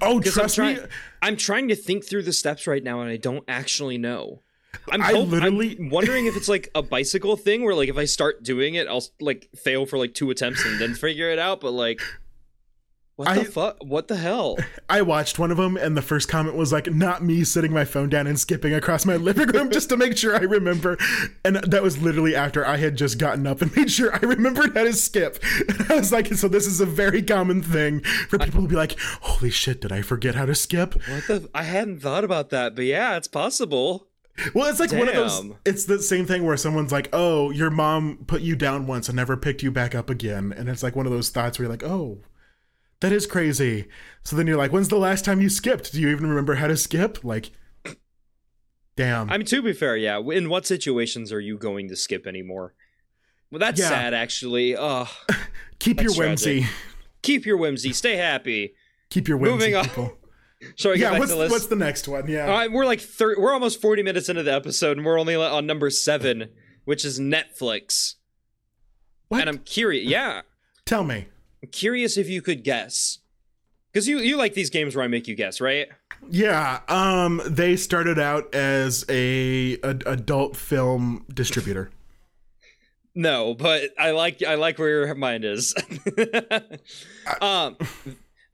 Oh, Because I'm trust me. I'm trying to think through the steps right now, and I don't actually know. I'm, I hope- literally- I'm wondering if it's like a bicycle thing, where like if I start doing it, I'll like fail for like two attempts and then figure it out. But like, what I- the fuck? What the hell? <laughs> I watched one of them, and the first comment was like, "Not me sitting my phone down and skipping across my living room just to make sure I remember." And that was literally after I had just gotten up and <laughs> made sure I remembered how to skip. And I was like, "So this is a very common thing for people to be like, holy shit, did I forget how to skip?" What the? I hadn't thought about that, but yeah, it's possible. Well, it's like one of those. It's the same thing where someone's like, "Oh, your mom put you down once and never picked you back up again," and it's like one of those thoughts where you're like, "Oh." That is crazy. So then you're like, when's the last time you skipped? Do you even remember how to skip? Like, damn. I mean, to be fair, yeah. In what situations are you going to skip anymore? Well, that's Yeah. sad, actually. Ugh. <laughs> Keep your whimsy. tragic. keep your whimsy. Stay happy. Keep your whimsy, Moving on. people. <laughs> Shall we get Yeah, back what's, this? what's the next one? Yeah. Right, we're like thir- we're almost 40 minutes into the episode and we're only on number 7, which is Netflix. what? And I'm curious. Yeah. Tell me. I'm curious if you could guess. Cuz you you like these games where I make you guess, right? Yeah, um they started out as a, a adult film distributor. No, but I like I like where your mind is. <laughs> um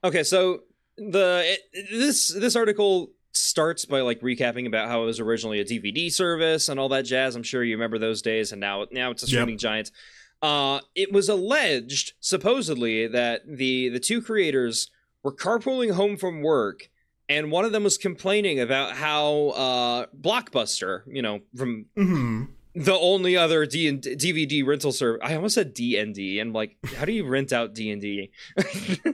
okay, so the it, this this article starts by like recapping about how it was originally a DVD service and all that jazz. I'm sure you remember those days and now now it's a Yep. streaming giant. Uh it was alleged supposedly that the the two creators were carpooling home from work and one of them was complaining about how uh Blockbuster, you know, from hmm the only other D and DVD rental service. I almost said D and D, and like, how do you rent out D and D? <laughs>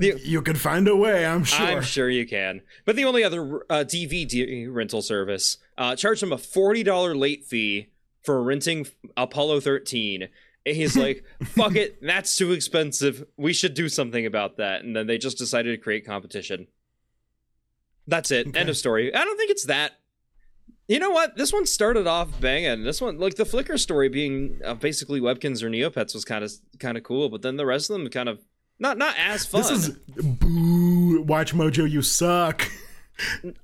You could find a way, I'm sure. I'm sure you can. But the only other uh, DVD rental service uh, charged them a forty dollar late fee for renting Apollo 13. And he's <laughs> like, "Fuck it, that's too expensive. We should do something about that." And then they just decided to create competition. That's it. Okay. End of story. I don't think it's that. You know what? This one started off banging. This one, like the Flickr story, being uh, basically Webkinz or Neopets, was kind of kind of cool. But then the rest of them kind of not not as fun. This is boo. WatchMojo, you suck. <laughs>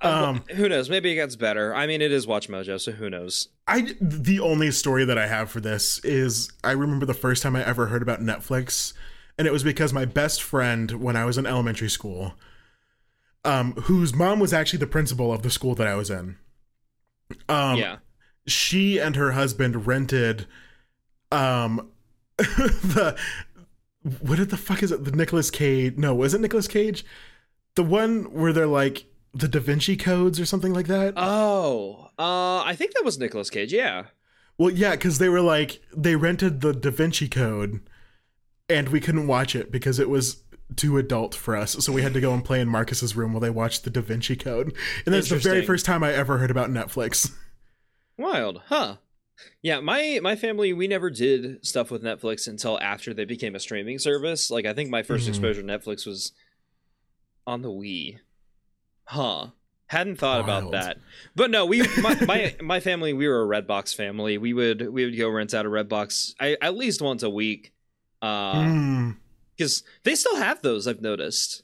Uh, um, who knows? Maybe it gets better. I mean, it is Watch Mojo, so who knows? I the only story that I have for this is I remember the first time I ever heard about Netflix, and it was because my best friend when I was in elementary school, um, whose mom was actually the principal of the school that I was in. Um, yeah. she and her husband rented, um, <laughs> the what the fuck is it? The Nicolas Cage? No, was it Nicolas Cage? The one where they're like the Da Vinci codes or something like that. Oh, uh, I think that was Nicolas Cage. Yeah. Well, yeah, because they were like they rented the Da Vinci Code, and we couldn't watch it because it was too adult for us. So we had to go and play in Marcus's room while they watched the Da Vinci Code. And that's the very first time I ever heard about Netflix. Wild, huh? Yeah, my my family we never did stuff with Netflix until after they became a streaming service. Like I think my 1st Mhm. exposure to Netflix was on the Wii. Huh. Hadn't thought about that. But no, we my, my <laughs> my family we were a Redbox family. We would we would go rent out a Redbox I, at least once a week. Uh Hmm. cuz they still have those I've noticed.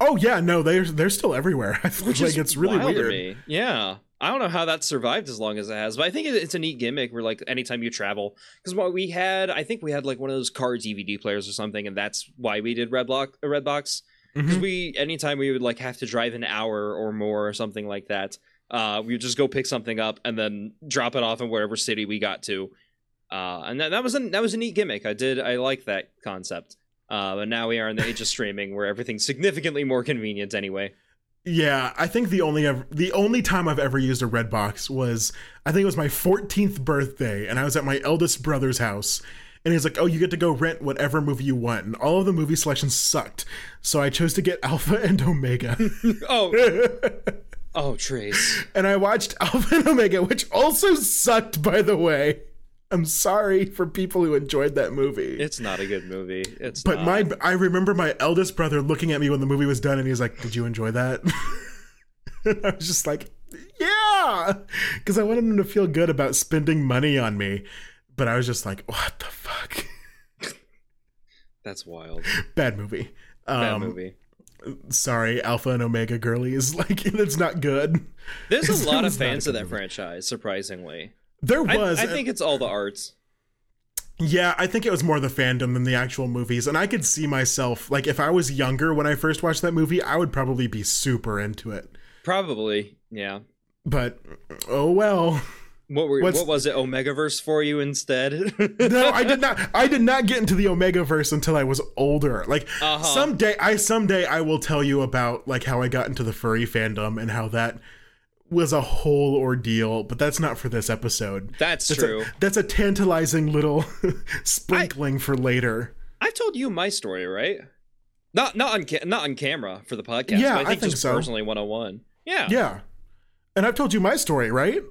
Oh yeah, no, they're they're still everywhere. <laughs> Which like it's really wild weird. Yeah. I don't know how that survived as long as it has, but I think it's a neat gimmick where like anytime you travel, because what we had, I think we had like one of those car DVD players or something, and that's why we did Redbox. Redbox because Mhm. we anytime we would like have to drive an hour or more or something like that, uh, we would just go pick something up and then drop it off in whatever city we got to, uh, and that, that was a that was a neat gimmick. I did I like that concept. Uh, but now we are in the age of streaming where everything's significantly more convenient anyway. Yeah, I think the only ever, the only time I've ever used a Redbox was I think it was my 14th birthday, and I was at my eldest brother's house, and he's like, "Oh, you get to go rent whatever movie you want." And all of the movie selections sucked, so I chose to get <laughs> Alpha and Omega. <laughs> oh, <laughs> oh, Trace. and I watched Alpha and Omega, which also sucked, by the way. I'm sorry for people who enjoyed that movie. It's not a good movie. It's but not. my I remember my eldest brother looking at me when the movie was done and he's like, "Did you enjoy that?" and I was just like, "Yeah," because I wanted him to feel good about spending money on me. But I was just like, "What the fuck?" <laughs> That's wild. Bad movie. Bad Um, movie. Sorry, Alpha and Omega girlies. <laughs> Like it's not good. There's a lot of it's not a fans of that movie. franchise, surprisingly. There I, was. I think it's all the arts. Yeah, I think it was more the fandom than the actual movies. And I could see myself, like, if I was younger when I first watched that movie, I would probably be super into it. Probably, yeah. But, oh well. What were What's- what was it? Omegaverse for you instead? <laughs> No, I did not. I did not get into the Omega verse until I was older. Like Uh-huh. someday, I someday I will tell you about like how I got into the furry fandom and how that was a whole ordeal. But that's not for this episode. That's That's true. A, that's a tantalizing little <laughs> sprinkling for later. I've told you my story, right? Not not on ca- not on camera for the podcast. Yeah, but I I think, think just so. personally 101. Yeah. Yeah, and I've told you my story, right?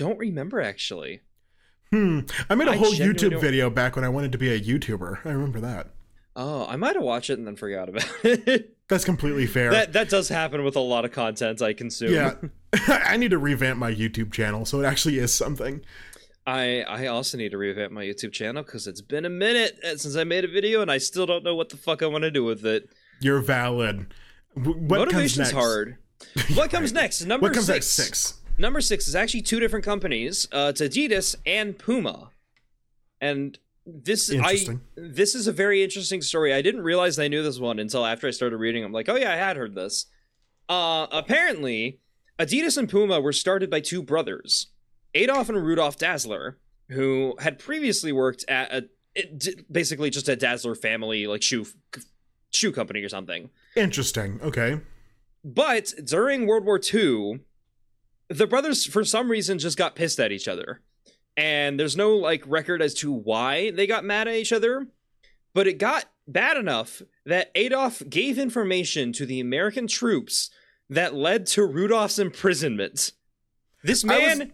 I don't remember actually. Hmm. I made a I whole YouTube don't- video back when I wanted to be a YouTuber. I remember that. Oh, I might have watched it and then forgot about <laughs> it. That's completely fair. that that does happen with a lot of content I consume. yeah. <laughs> <laughs> I need to revamp my YouTube channel so it actually is something. I I also need to revamp my YouTube channel because it's been a minute uh, since I made a video and I still don't know what the fuck I want to do with it. You're valid. What Motivation's comes next? hard. What comes next? Number What comes six. next? Six. Number six is actually two different companies. Uh, it's Adidas and Puma, and this I this is a very interesting story. I didn't realize I knew this one until after I started reading. I'm like, oh yeah, I had heard this. Uh, apparently, Adidas and Puma were started by two brothers, Adolf and Rudolf Dassler, who had previously worked at a it, basically just a Dassler family like shoe shoe company or something. Interesting. Okay. But during World War II, the brothers, for some reason, just got pissed at each other. And there's no like record as to why they got mad at each other. But it got bad enough that Adolf gave information to the American troops that led to Rudolph's imprisonment. This I was- man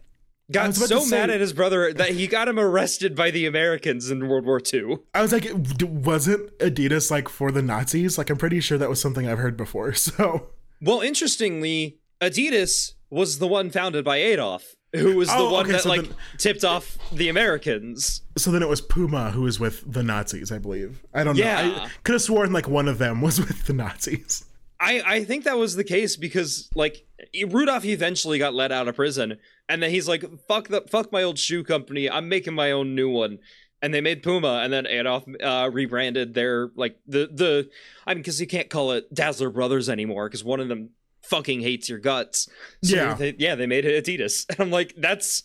got so say- mad at his brother that he got him arrested by the Americans in World War II. I was like, wasn't Adidas like for the Nazis? Like, I'm pretty sure that was something I've heard before. <laughs> So, Well, interestingly, Adidas was the one founded by Adolf, who was the Oh, one okay, that so like then- tipped off the Americans. so then it was Puma who was with the Nazis, I believe. I don't know. Yeah. I could have sworn like one of them <laughs> was with the Nazis. I I think that was the case because like Rudolph eventually got let out of prison, and then he's like, "Fuck the fuck my old shoe company. I'm making my own new one." And they made Puma, and then Adolf uh, rebranded their like the the. I mean, because you can't call it Dassler Brothers anymore because one of them fucking hates your guts. So Yeah. they, yeah, they made it Adidas, <laughs> and I'm like, that's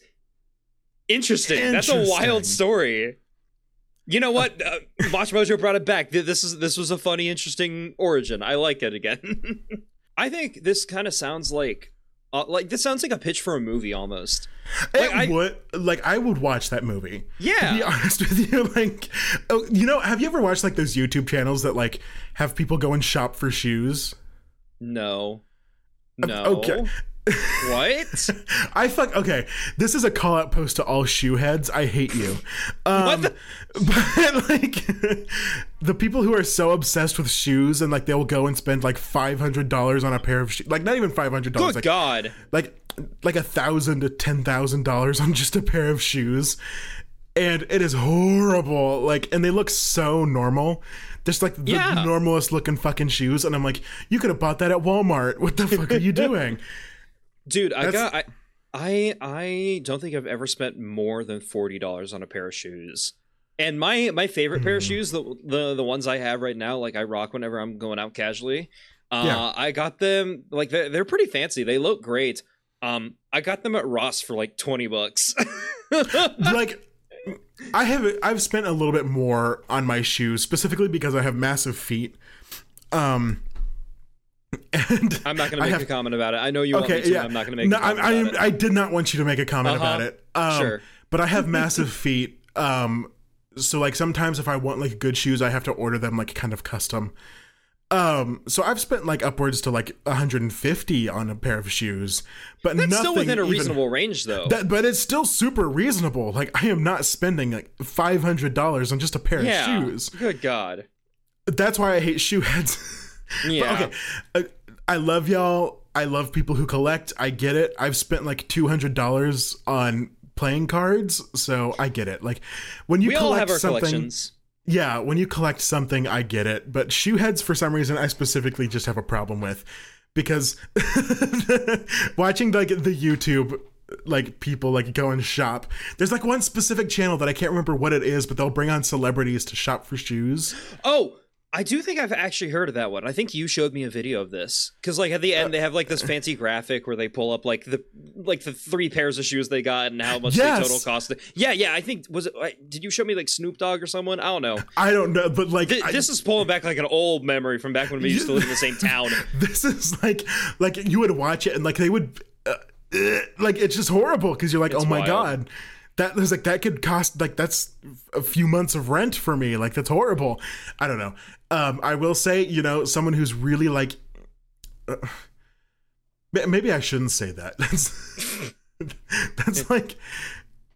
interesting. That's a wild story. You know what? Uh, WatchMojo brought it back. This is this was a funny, interesting origin. I like it again. <laughs> I think this kind of sounds like, uh, like this sounds like a pitch for a movie almost. Like, I- would like I would watch that movie. To be <laughs> honest with you, like, oh, you know, have you ever watched like those YouTube channels that like have people go and shop for shoes? no, no. okay. What? <laughs> I fuck. Okay, this is a call out post to all shoe heads. I hate you. Um, the- <laughs> But like, <laughs> the people who are so obsessed with shoes and like they'll go and spend like five hundred dollars on a pair of shoes, like not even five hundred dollars, Good like God. like like a thousand to ten thousand dollars on just a pair of shoes and it is horrible like and they look so normal just like the Yeah. normalest looking fucking shoes and i'm like you could have bought that at walmart what the fuck are you doing <laughs> Dude, I got I, I I don't think I've ever spent more than forty dollars on a pair of shoes. And my my favorite pair of Mhm. shoes, the the the ones I have right now, like I rock whenever I'm going out casually. Uh, Yeah. I got them like they're, they're pretty fancy. They look great. Um, I got them at Ross for like twenty bucks. <laughs> like i have i've spent a little bit more on my shoes specifically because i have massive feet um and I'm not gonna I make have- a comment about it. I know you okay to. yeah I'm not gonna make. no, a comment I. I, I did not want you to make a comment Uh-huh. about it um Sure. but i have <laughs> massive feet um so like sometimes if I want like good shoes, I have to order them like kind of custom. Um, so I've spent like upwards to like 150 on a pair of shoes, but That's nothing still within a even- reasonable range, though. That, but it's still super reasonable. Like I am not spending like five hundred dollars on just a pair yeah. of shoes. Good God. That's why I hate shoe heads. <laughs> But, Yeah. okay, uh, I love y'all. I love people who collect. I get it. I've spent like two hundred dollars on playing cards, so I get it. Like when you we collect all have our something, collections. Yeah, when you collect something, I get it. But shoe heads, for some reason, I specifically just have a problem with because <laughs> watching like the YouTube like people like go and shop. There's like one specific channel that I can't remember what it is, but they'll bring on celebrities to shop for shoes. Oh, I do think I've actually heard of that one. I think you showed me a video of this because, like, at the end they have like this fancy graphic where they pull up like the like the three pairs of shoes they got and how much Yes. they total cost. Yeah, yeah. I think was it? Did you show me like Snoop Dogg or someone? I don't know. I don't know, but like Th- I- this is pulling back like an old memory from back when we used to live in the same <laughs> town. this is like like you would watch it and like they would uh, uh, like it's just horrible because you're like It's oh my wild. god that was like that could cost like that's a few months of rent for me. Like that's horrible. I don't know. Um i will say you know someone who's really like uh, <sighs> maybe i shouldn't say that. <laughs> That's <laughs> that's like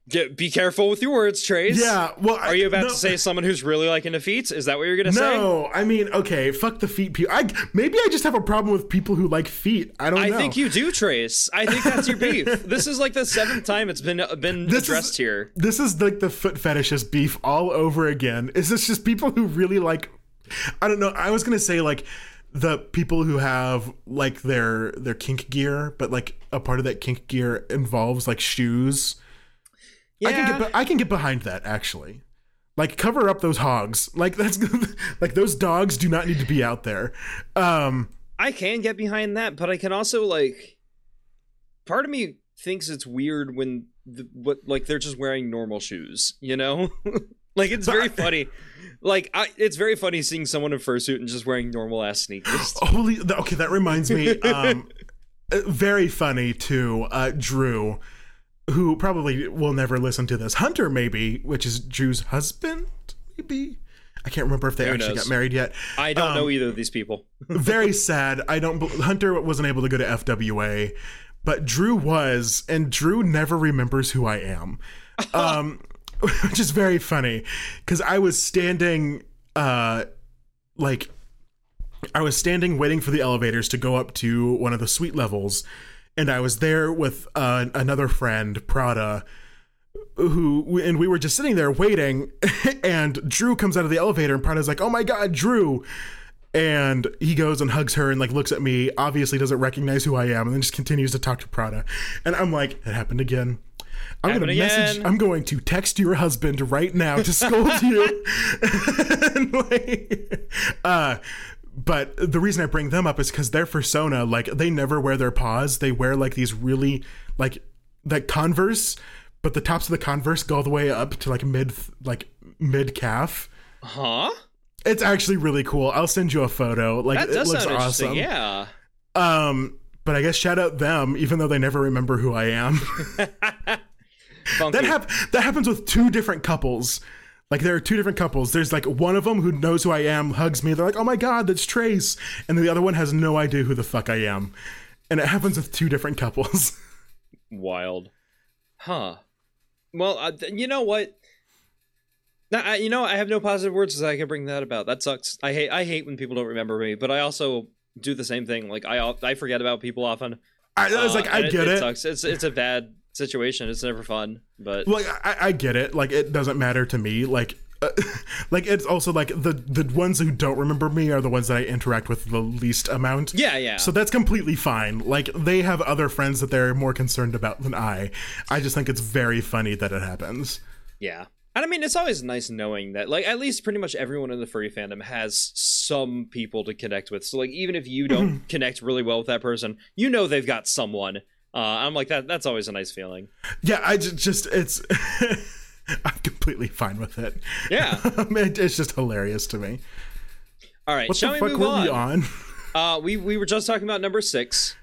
Get, be careful with your words, Trace. yeah well Are you about no, to say someone who's really like into feet? Is that what you're gonna say? no i mean okay fuck the feet people i maybe i just have a problem with people who like feet i don't know. I know think you do, Trace. I think that's your beef. <laughs> this is like the seventh time it's been uh, been This is- addressed here. this is like the foot fetishist beef all over again. Is this just people who really like? I don't know. I was gonna say like the people who have like their their kink gear, but like a part of that kink gear involves like shoes. Yeah. I can get I can get behind that actually. Like cover up those hogs. Like that's <laughs> like those dogs do not need to be out there. Um I can get behind that, but I can also like part of me thinks it's weird when the, what like they're just wearing normal shoes, you know? <laughs> like it's very funny. Like I, it's very funny seeing someone in a fursuit and just wearing normal ass sneakers. <laughs> Holy, okay, that reminds me. Um, very funny too. Uh, Drew, who probably will never listen to this. Hunter, maybe, which is Drew's husband, maybe. I can't remember if they Who actually knows? got married yet. I don't Um, know either of these people. <laughs> Very sad. I don't. Hunter wasn't able to go to FWA, but Drew was, and Drew never remembers who I am. <laughs> Um, <laughs> which is very funny because I was standing, uh, like I was standing waiting for the elevators to go up to one of the suite levels, and I was there with uh, another friend, Prada, who and we were just sitting there waiting, <laughs> and Drew comes out of the elevator, and Prada's like, "Oh my god, Drew!" And he goes and hugs her and like looks at me, obviously doesn't recognize who I am, and then just continues to talk to Prada. And I'm like, it happened again. I'm gonna Happened message. again. I'm going to text your husband right now to scold you. <laughs> And, like, uh, but the reason I bring them up is because their persona, like, they never wear their paws. They wear like these really like like Converse, but the tops of the Converse go all the way up to like mid like mid calf. Huh? It's actually really cool. I'll send you a photo. Like That it looks awesome. Yeah. Um, but I guess shout out them, even though they never remember who I am. <laughs> That hap- that happens with two different couples. Like there are two different couples. There's like one of them who knows who I am, hugs me. They're like, "Oh my god, that's Trace," and the other one has no idea who the fuck I am. And it happens with two different couples. <laughs> Wild. Huh. Well, uh, you know what? I, you know, I have no positive words that I can bring that about. That sucks. I hate. I hate when people don't remember me, but I also do the same thing. Like I, I forget about people often. I, I was Uh, like, I get it. sucks. It's it's a bad situation. It's never fun. But Like I, I get it. Like it doesn't matter to me. Like. Uh, <laughs> like it's also like the the ones who don't remember me are the ones that I interact with the least amount. yeah, yeah. So that's completely fine. Like they have other friends that they're more concerned about than I. I just think it's very funny that it happens. Yeah. And I mean, it's always nice knowing that, like, at least pretty much everyone in the furry fandom has some people to connect with. So, like, even if you don't <laughs> connect really well with that person, you know they've got someone. Uh, I'm like that. That's always a nice feeling. Yeah, I ju- just it's <laughs> I'm completely fine with it. Yeah. <laughs> It- it's just hilarious to me. All right. What shall the we fuck move were on? we on? <laughs> Uh, we we were just talking about number six.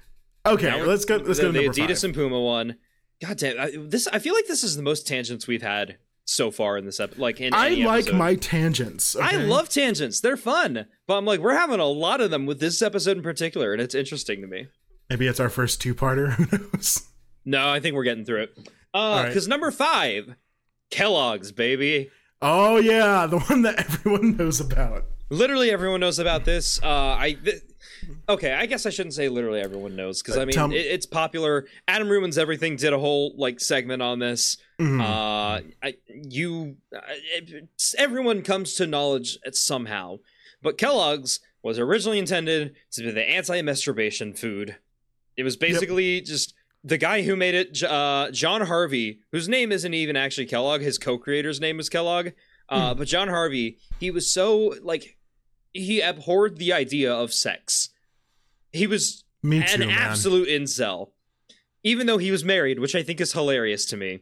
Okay, Now let's go. Let's the, go to the Adidas five. and Puma one. God damn, I, this I feel like this is the most tangents we've had so far in this episode. Like in I like episode. my tangents. I love tangents. They're fun. But I'm like, we're having a lot of them with this episode in particular, and it's interesting to me. Maybe it's our first two-parter. <laughs> Who knows? No, I think we're getting through it. Uh, right. because number five, Kellogg's, baby. Oh yeah, the one that <laughs> everyone knows about. Literally everyone knows about this. Uh, I. Th- okay, I guess I shouldn't say literally everyone knows because I mean it, it's popular. Adam ruins everything. Did a whole like segment on this. Mhm. Uh, I, you, uh, it, everyone comes to knowledge somehow, but Kellogg's was originally intended to be the anti-masturbation food. It was basically just the guy who made it, uh, John Harvey, whose name isn't even actually Kellogg. His co-creator's name is Kellogg. Uh, But John Harvey, he was so like he abhorred the idea of sex. He was Me an man. absolute incel, even though he was married, which I think is hilarious to me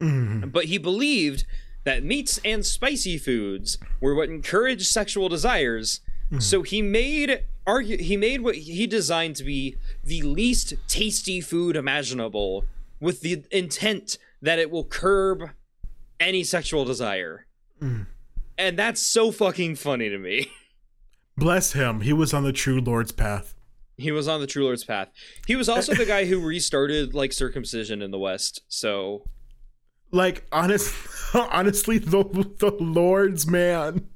Mhm. but he believed that meats and spicy foods were what encouraged sexual desires. So he made argue he made what he designed to be the least tasty food imaginable with the intent that it will curb any sexual desire. Mm. And that's so fucking funny to me. <laughs> Bless him. He was on the true Lord's path. He was on the True Lord's path. He was also the guy who <laughs> restarted like circumcision in the West. So Like honest, <laughs> honestly, the the Lord's man.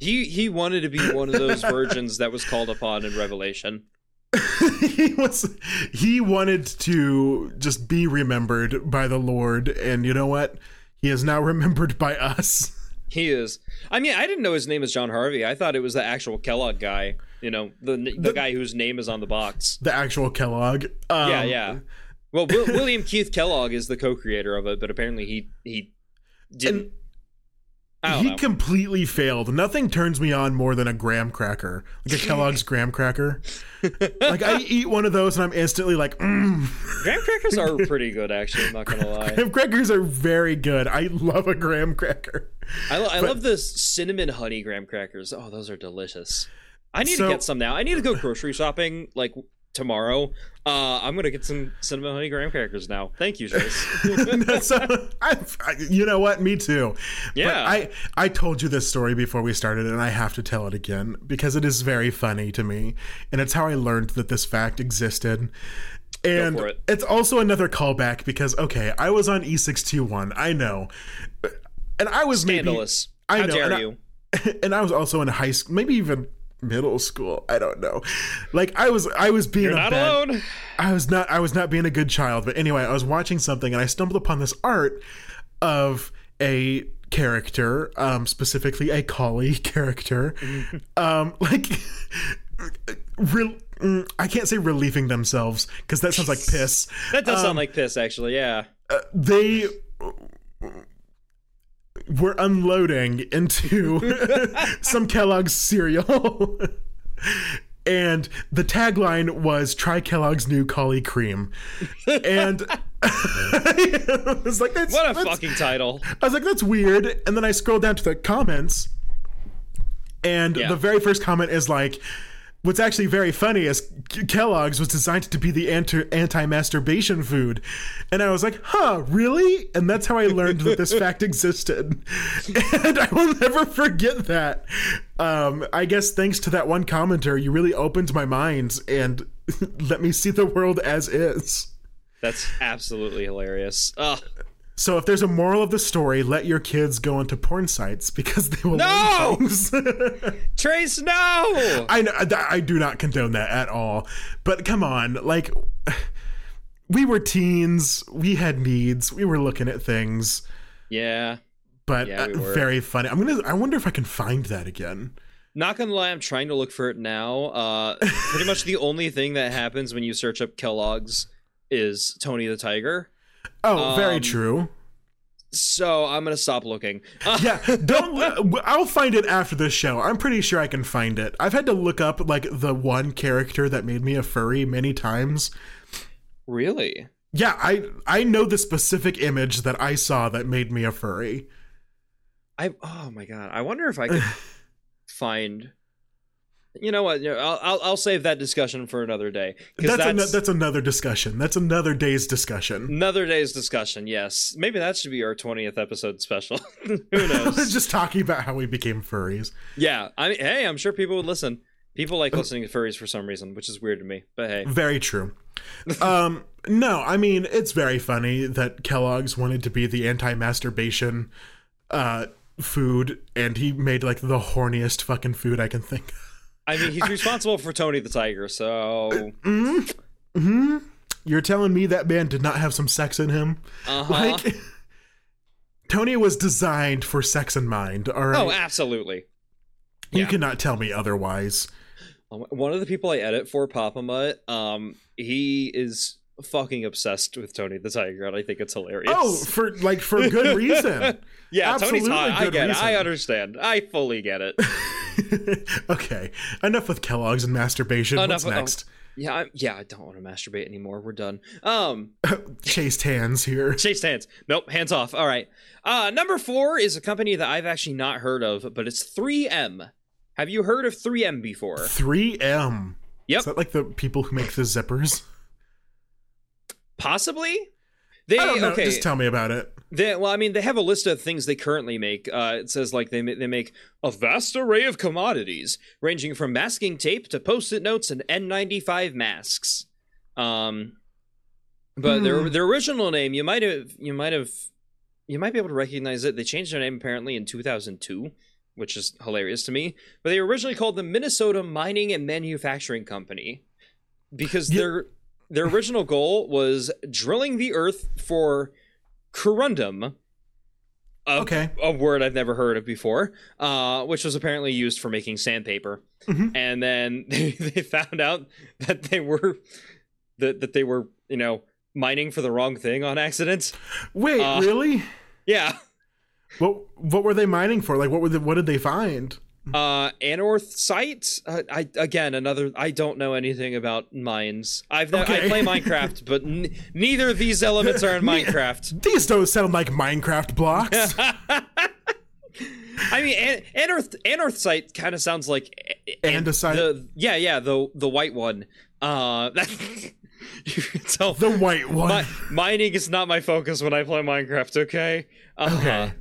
He he wanted to be one of those virgins that was called upon in Revelation. <laughs> he was he wanted to just be remembered by the Lord, and you know what? He is now remembered by us. He is. I mean, I didn't know his name was John Harvey. I thought it was the actual Kellogg guy. You know, the the, guy whose name is on the box. The actual Kellogg. Um, yeah, yeah. Well, Will, William Keith Kellogg is the co-creator of it, but apparently he he didn't. And I don't he know. completely failed. Nothing turns me on more than a graham cracker, like a Kellogg's <laughs> graham cracker. like I <laughs> eat one of those and I'm instantly like, mm. Graham crackers are <laughs> pretty good, actually. I'm not gonna lie. graham crackers are very good. I love a graham cracker. I, lo- I love the cinnamon honey graham crackers. Oh, those are delicious. I need So- to get some now. I need to go grocery shopping like tomorrow. Uh, I'm gonna get some cinnamon honey graham crackers now. Thank you, <laughs> I, I- you know what? Me too. Yeah. But I I told you this story before we started, and I have to tell it again because it is very funny to me, and it's how I learned that this fact existed. And it. it's also another callback because okay, I was on E621. I know, and I was Scandalous. I How know, dare and you? maybe, <laughs> and I was also in high school, maybe even middle school. I don't know. Like I was, I was being You're not bad- alone. I was not I was not being a good child, but anyway, I was watching something and I stumbled upon this art of a character, um specifically a collie <laughs> character. <laughs> um like <laughs> real mm, I can't say relieving themselves because that sounds like piss. That does Um, sound like piss, actually. Yeah. They were unloading into <laughs> some Kellogg's cereal. <laughs> and the tagline was try Kellogg's new collie cream. And <laughs> I was like, that's, What a that's- fucking title. I was like, that's weird. And then I scrolled down to the comments, and Yeah. the very first comment is like, what's actually very funny is Kellogg's was designed to be the anti- anti-masturbation food. And I was like, huh, really? And that's how I learned that this fact existed. <laughs> And I will never forget that. Um, I guess thanks to that one commenter, you really opened my mind and <laughs> let me see the world as is. That's absolutely hilarious. Ugh. So if there's a moral of the story, let your kids go into porn sites because they will No! learn things. <laughs> Trace, no! I know I I do not condone that at all. But come on, like <sighs> we were teens, we had needs, we were looking at things, Yeah. but Yeah, we uh, very funny. I'm gonna. I wonder if I can find that again. Not gonna lie, I'm trying to look for it now. Uh, pretty much <laughs> the only thing that happens when you search up Kellogg's is Tony the Tiger. Oh, very Um, true. So I'm gonna stop looking. <laughs> Yeah, don't. I'll find it after this show. I'm pretty sure I can find it. I've had to look up like the one character that made me a furry many times. really? Yeah, I I know the specific image that I saw that made me a furry. I oh my god. I wonder if I could <sighs> find you know what? you know, I'll, I'll I'll save that discussion for another day. That's that's, that's another discussion. That's another day's discussion. another day's discussion. Yes, maybe that should be our twentieth episode special. <laughs> Who <laughs> knows? Just talking about how we became furries. yeah, I mean, hey, I'm sure people would listen. People like listening to furries for some reason, which is weird to me. But hey, Very true. um, <laughs> no, I mean it's very funny that Kellogg's wanted to be the anti-masturbation uh, food, and he made like the horniest fucking food I can think. I mean, he's responsible for Tony the Tiger, so hmm hmm You're telling me that man did not have some sex in him? uh-huh. Like <laughs> Tony was designed for sex in mind. All right, oh, absolutely. you yeah. cannot tell me otherwise. Um, One of the people I edit for Papa Mutt, um, he is fucking obsessed with Tony the Tiger, and I think it's hilarious. Oh, for like for good <laughs> reason. yeah, Tony's hot. I get it. I understand. I fully get it. <laughs> okay, enough with Kellogg's and masturbation. Enough What's oh. next? Yeah, I, yeah. I don't want to masturbate anymore. We're done. Um, <laughs> Chaste hands here. chaste hands. Nope, hands off. All right. Uh, number four is a company that I've actually not heard of, but it's 3M. Have you heard of 3M before? 3M. Yep. Is that like the people who make the zippers? Possibly. They I don't know. okay. Just tell me about it. They, well, I mean, they have a list of things they currently make. Uh, it says like they they make a vast array of commodities, ranging from masking tape to post-it notes and N95 masks. Um, but their Hmm. their original name, you might have you might have you might be able to recognize it. They changed their name apparently in 2002, which is hilarious to me. But they were originally called the Minnesota Mining and Manufacturing Company because Yeah. their their original goal was drilling the earth for corundum. A, Okay. a word I've never heard of before, uh, which was apparently used for making sandpaper. Mhm. And then <laughs> they, they found out that they were that, that they were, you know, mining for the wrong thing on accident. Wait, Uh, really? Yeah. What what were they mining for? Like what were the, what did they find? Uh, anorthite. Uh, I again another. I don't know anything about mines. I've ne- I play Minecraft, but n- neither of these elements are in <laughs> Minecraft. These don't sound like Minecraft blocks. <laughs> I mean, an- anorth anorthite kind of sounds like a- an- Andesite? The, yeah, yeah, the the white one. Uh, that <laughs> you can tell. the white one. Mi- mining is not my focus when I play Minecraft. Okay. Uh, Okay.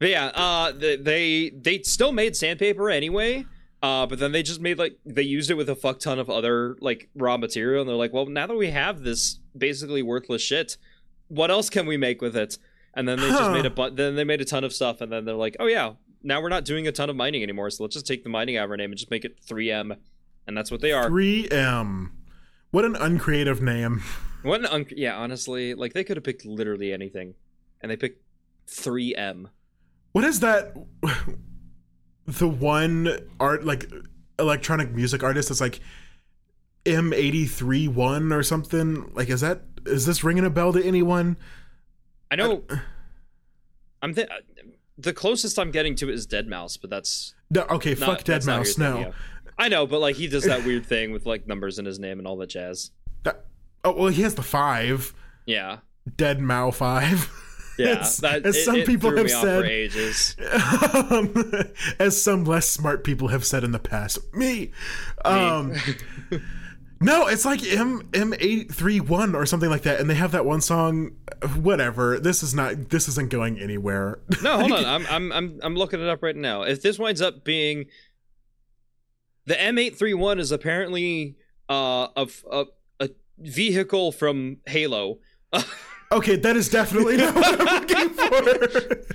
But yeah, uh, they, they they still made sandpaper anyway. Uh, but then they just made like they used it with a fuck ton of other like raw material, and they're like, well, now that we have this basically worthless shit, what else can we make with it? And then they just made a <sighs> bu- then they made a ton of stuff, and then they're like, oh yeah, now we're not doing a ton of mining anymore, so let's just take the mining out of our name and just make it 3M, and that's what they are. 3M. What an uncreative name. <laughs> What an un- yeah, honestly, like they could have picked literally anything, and they picked 3M. What is that? The one art like electronic music artist that's like M83 one or something. Like, is that is this ringing a bell to anyone? I know. I'm th- the closest I'm getting to it is deadmau5, but that's No, okay, not, fuck deadmau5. No, thing, yeah. I know, but like he does that <laughs> weird thing with like numbers in his name and all that jazz. That- oh well, he has the five. Yeah, Dead Mao five. <laughs> yeah. As- that, as it- some it people have me said, <laughs> um, as some less smart people have said in the past. Me. Um, <laughs> no, it's like M M eight three one or something like that, and they have that one song. Whatever. This is not. This isn't going anywhere. No, <laughs> hold on. I'm I'm I'm I'm looking it up right now. If this winds up being the M831 is apparently uh a a, a vehicle from Halo. Okay, that is definitely not what I'm looking for.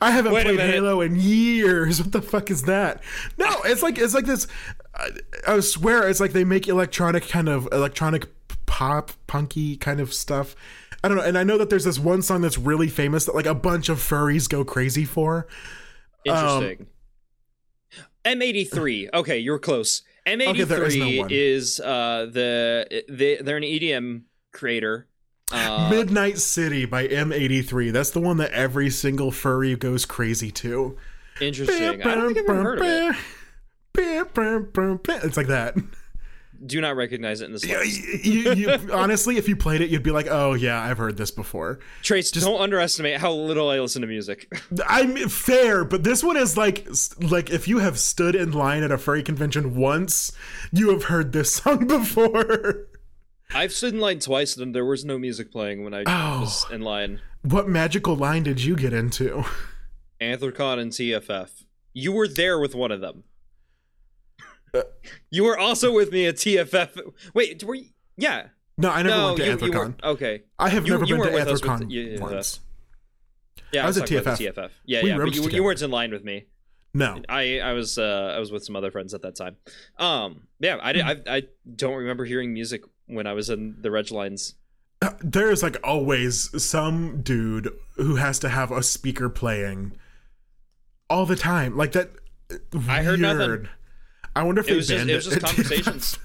I haven't Wait played. Halo in years. What the fuck is that? No, it's like it's like this. I, I swear, it's like they make electronic kind of electronic pop punky kind of stuff. I don't know, and I know that there's this one song that's really famous that like a bunch of furries go crazy for. Interesting. M83. Okay, you're close. M83 there is no is uh the they they're an EDM creator. Uh, Midnight City by M83. That's the one that every single furry goes crazy to. interesting. I don't think I've ever heard of it. It's like that. do not recognize it in the Yeah, slightest. you, you, <laughs> honestly, if you played it, you'd be like, "Oh yeah, I've heard this before." Trace, don't underestimate how little I listen to music. <laughs> I'm fair, but this one is like, like if you have stood in line at a furry convention once, you have heard this <laughs> song before. I've stood in line twice and there was no music playing when I Oh. was in line. What magical line did you get into? Anthrocon and TFF. You were there with one of them. Uh. you were also with me at TFF. Wait, were you? Yeah. No, I never no, went to you, you Anthrocon. weren't. Okay. I have you- never you been to weren't with Anthrocon yeah, once. Yeah, I was at talking about TFF. TFF. Yeah, We yeah. But you, you weren't in line with me. No, I I was uh I was with some other friends at that time. Um yeah, I did, I I don't remember hearing music when I was in the reg lines. <clears throat> there is like always some dude who has to have a speaker playing all the time, like that. I heard nothing. I wonder if It was just- it was just <laughs> at conversations.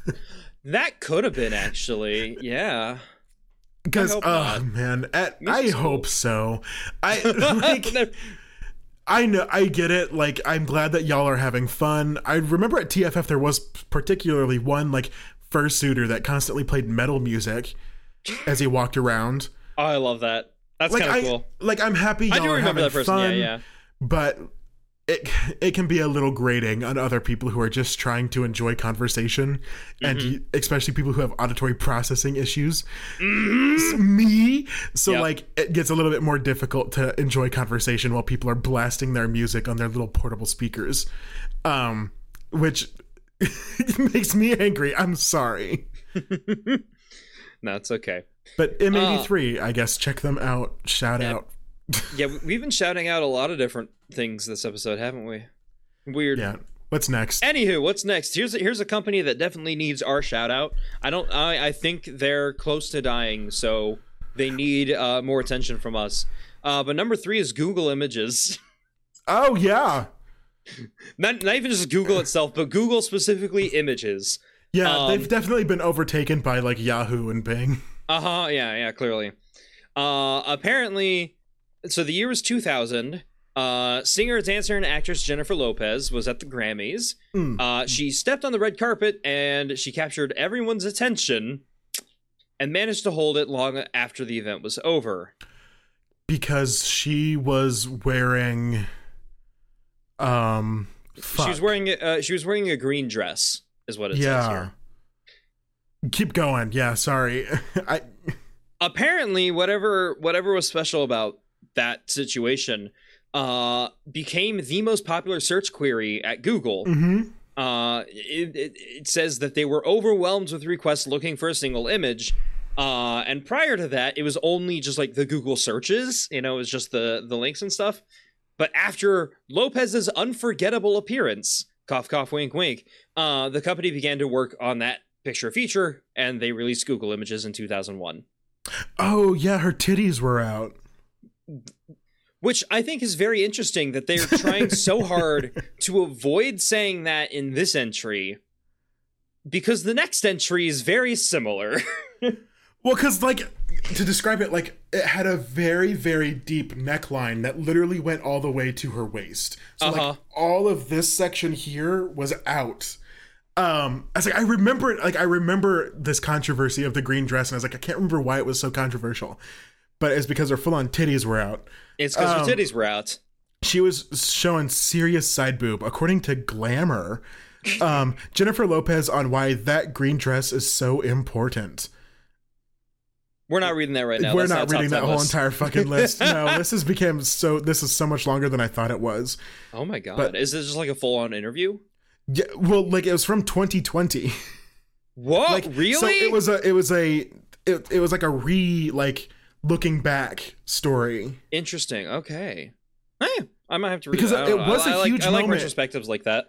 That could have been actually. Yeah. Because oh not. man, at, I cool. hope so. I <laughs> like I know I get it. Like I'm glad that y'all are having fun. I remember at TFF there was particularly one like fursuiter that constantly played metal music as he walked around. oh, I love that. That's Like kind I of cool. like I'm happy y'all do are having that person. fun, Yeah, yeah. but it it can be a little grating on other people who are just trying to enjoy conversation, and Mm-hmm. you- especially people who have auditory processing issues. It's me, so Yep. like it gets a little bit more difficult to enjoy conversation while people are blasting their music on their little portable speakers, um, which <laughs> makes me angry. I'm sorry. <laughs> No, it's okay. But M83, I guess, check them out. Shout Yeah. out. Yeah, we- <laughs> we've been shouting out a lot of different things this episode, haven't we? Weird. Yeah. What's next? Anywho, what's next? Here's a, here's a company that definitely needs our shout out. I don't. I I think they're close to dying, so they need uh, more attention from us. Uh, but number three is Google Images. Oh yeah. Not, not even just Google itself, but Google specifically Images. Yeah, Um, they've definitely been overtaken by like Yahoo and Bing. Uh huh. Yeah. Yeah. Clearly. Uh, apparently, so the year was 2000. Uh, singer, dancer, and actress Jennifer Lopez was at the Grammys. Mm. Uh, she stepped on the red carpet and she captured everyone's attention and managed to hold it long after the event was over. because she was wearing um She was wearing uh, she was wearing a green dress, is what it says yeah here. keep going yeah sorry <laughs> i Apparently, whatever whatever was special about that situation uh, became the most popular search query at Google. mhm. Uh, it, it, it says that they were overwhelmed with requests looking for a single image. Uh, and prior to that, it was only just like the Google searches, you know, it was just the, the links and stuff. But after Lopez's unforgettable appearance, cough, cough, wink, wink, uh, the company began to work on that picture feature and they released Google Images in 2001. oh yeah her titties were out Which I think is very interesting that they're trying so <laughs> hard to avoid saying that in this entry because the next entry is very similar. <laughs> well because like to describe it like it had a very very deep neckline that literally went all the way to her waist. So Uh-huh. like all of this section here was out. Um i was like i remember it like i remember this controversy of the green dress and i was like i can't remember why it was so controversial but it's because her full-on titties were out. It's because Um, her titties were out. she was showing serious side boob according to glamour. <laughs> Um jennifer lopez on why that green dress is so important We're not reading that right now. we're not top reading that 10 whole list. entire fucking list <laughs> no this has become so this is so much longer than i thought it was Oh my god! but- is this just like a full-on interview? yeah well like it was from 2020 What? like really? so it was a it was a it, it was like a re like looking back story interesting. Okay. Hey, I might have to read Because it. It was I- a I like, huge I like retrospectives like that.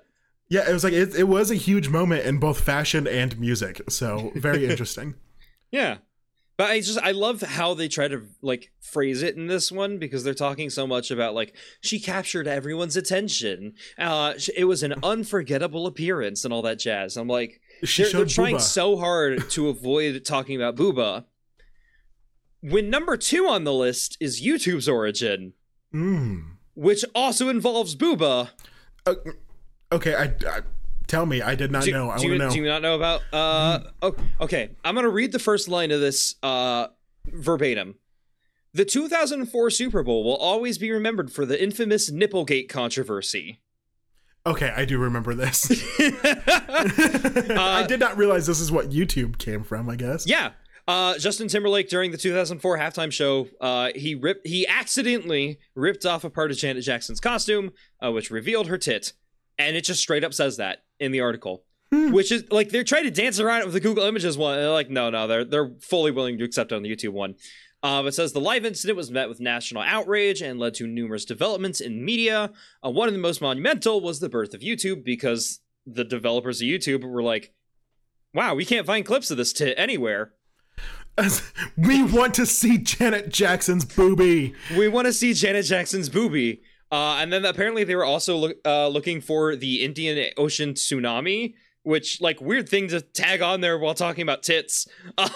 yeah it was like it, it was a huge moment in both fashion and music so very <laughs> interesting Yeah. But I just I love how they try to like phrase it in this one because they're talking so much about like she captured everyone's attention. Uh it was an unforgettable appearance and all that jazz. I'm like she they're, they're trying Booba. so hard <laughs> to avoid talking about Booba. When number 2 on the list is YouTube's origin, Mm. which also involves Booba. Uh, okay I, I Tell me, I did not do, know. I want to know. do you not know about? Uh, oh, okay. I'm gonna read the first line of this uh, verbatim. The 2004 Super Bowl will always be remembered for the infamous Nipplegate controversy. okay, I do remember this. <laughs> Uh, I did not realize this is what YouTube came from. I guess. Yeah. Uh, Justin Timberlake during the 2004 halftime show, uh, he ripped, he accidentally ripped off a part of Janet Jackson's costume, uh, which revealed her tit, and it just straight up says that in the article. Which is like they're trying to dance around it with the Google Images one. And they're like, no, no, they're they're fully willing to accept it on the YouTube one. Um, it says the live incident was met with national outrage and led to numerous developments in media. Uh, one of the most monumental was the birth of YouTube because the developers of YouTube were like, "Wow, we can't find clips of this tit anywhere. <laughs> we want to see Janet Jackson's booby. We want to see Janet Jackson's booby." Uh, and then apparently they were also look, uh, looking for the Indian Ocean tsunami, which like weird thing to tag on there while talking about tits. <laughs>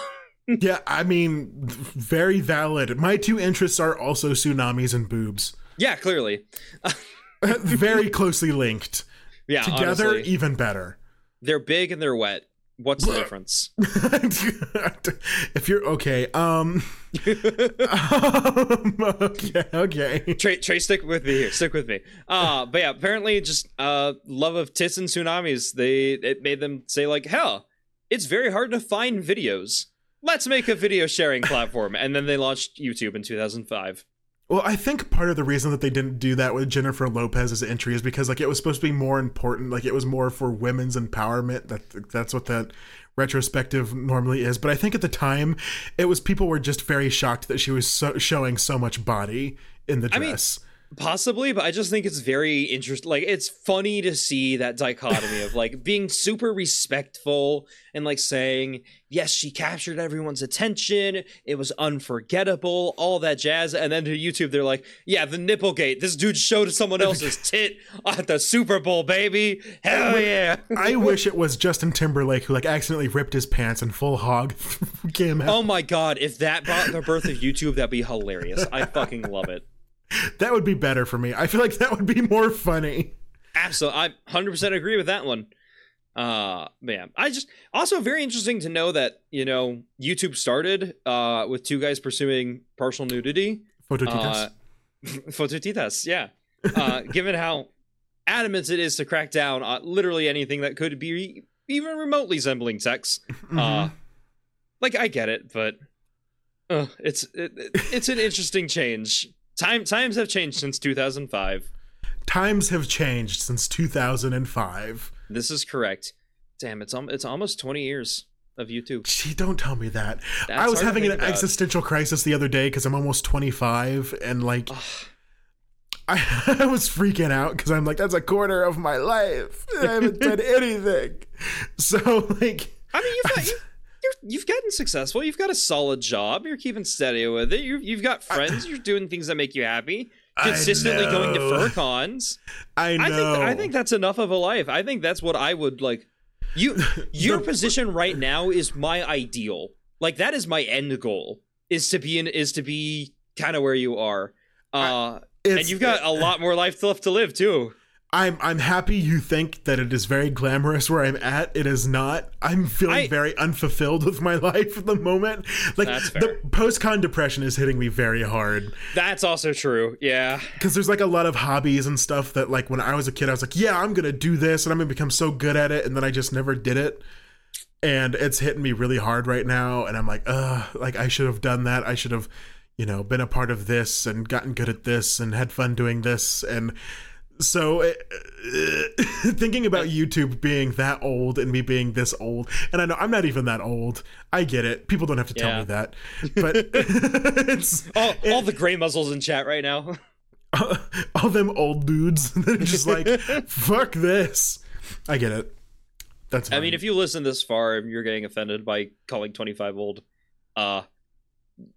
Yeah, I mean, very valid. My two interests are also tsunamis and boobs. yeah, clearly. <laughs> very closely linked. Yeah, Together, honestly. even better. they're big and they're wet. What's the <laughs> difference? if you're okay, um, <laughs> um okay, okay. Trey, Trey, stick with me here. Stick with me. Uh, but yeah, apparently, just uh, love of tits and tsunamis. They it made them say like, "Hell, it's very hard to find videos. Let's make a video sharing platform." And then they launched YouTube in 2005. Well, I think part of the reason that they didn't do that with Jennifer Lopez's entry is because like it was supposed to be more important, like it was more for women's empowerment. That that's what that retrospective normally is. But I think at the time, it was people were just very shocked that she was so, showing so much body in the I mean, dress. Possibly, but I just think it's very interesting. Like, it's funny to see that dichotomy of like <laughs> being super respectful and like saying, yes, she captured everyone's attention. It was unforgettable, all that jazz. And then to YouTube, they're like, yeah, the nipplegate. This dude showed someone <laughs> else's tit at the Super Bowl, baby. Hell yeah. I <laughs> wish it was Justin Timberlake who like accidentally ripped his pants and full hog came out. Oh my god, if that brought the birth of YouTube, that'd be hilarious. I fucking love it. <laughs> That would be better for me. I feel like that would be more funny. Absolutely, I 100% agree with that one. Uh, man, I just also very interesting to know that you know YouTube started uh with two guys pursuing partial nudity. Phototitas. Uh, Fototitas, <laughs> yeah. Uh, given how adamant it is to crack down on literally anything that could be even remotely resembling sex. Uh, like I get it, but uh, it's it, it's an interesting change. Time times have changed since 2005. Times have changed since 2005. This is correct. Damn, it's al- it's almost 20 years of YouTube. Gee, don't tell me that. That's I was having an about. existential crisis the other day because I'm almost 25 and like I, <laughs> I was freaking out because I'm like, that's a quarter of my life. I haven't done <laughs> anything. So like I mean, you've got, you, you're, you've gotten successful. You've got a solid job. You're keeping steady with it. You, you've got friends. You're doing things that make you happy. Consistently going to fur cons. I know I think I think that's enough of a life. I think that's what I would like. You <laughs> your position right now is my ideal. Like that is my end goal. Is to be in is to be kind of where you are. Uh, and you've got a lot more life left to live too. I'm I'm happy you think that it is very glamorous where I'm at. It is not. I'm feeling I- very unfulfilled with my <laughs> life at the moment. Like the post-con depression is hitting me very hard That's also true. Yeah. because there's like a lot of hobbies and stuff that like when I was a kid I was like, yeah, I'm gonna do this and I'm gonna become so good at it, and then I just never did it. And it's hitting me really hard right now, and I'm like, uh, like I should have done that. I should have, you know, been a part of this and gotten good at this and had fun doing this and so uh, <laughs> thinking about YouTube being that old and me being this old, and I know I'm not even that old. I get it. People don't have to tell Yeah. me that, <laughs> but <laughs> it's All, all the gray muzzles in chat right now. all them old dudes that are just like, fuck this. I get it. That's. I mean, if you listen this far and you're getting offended by calling 25 old, uh,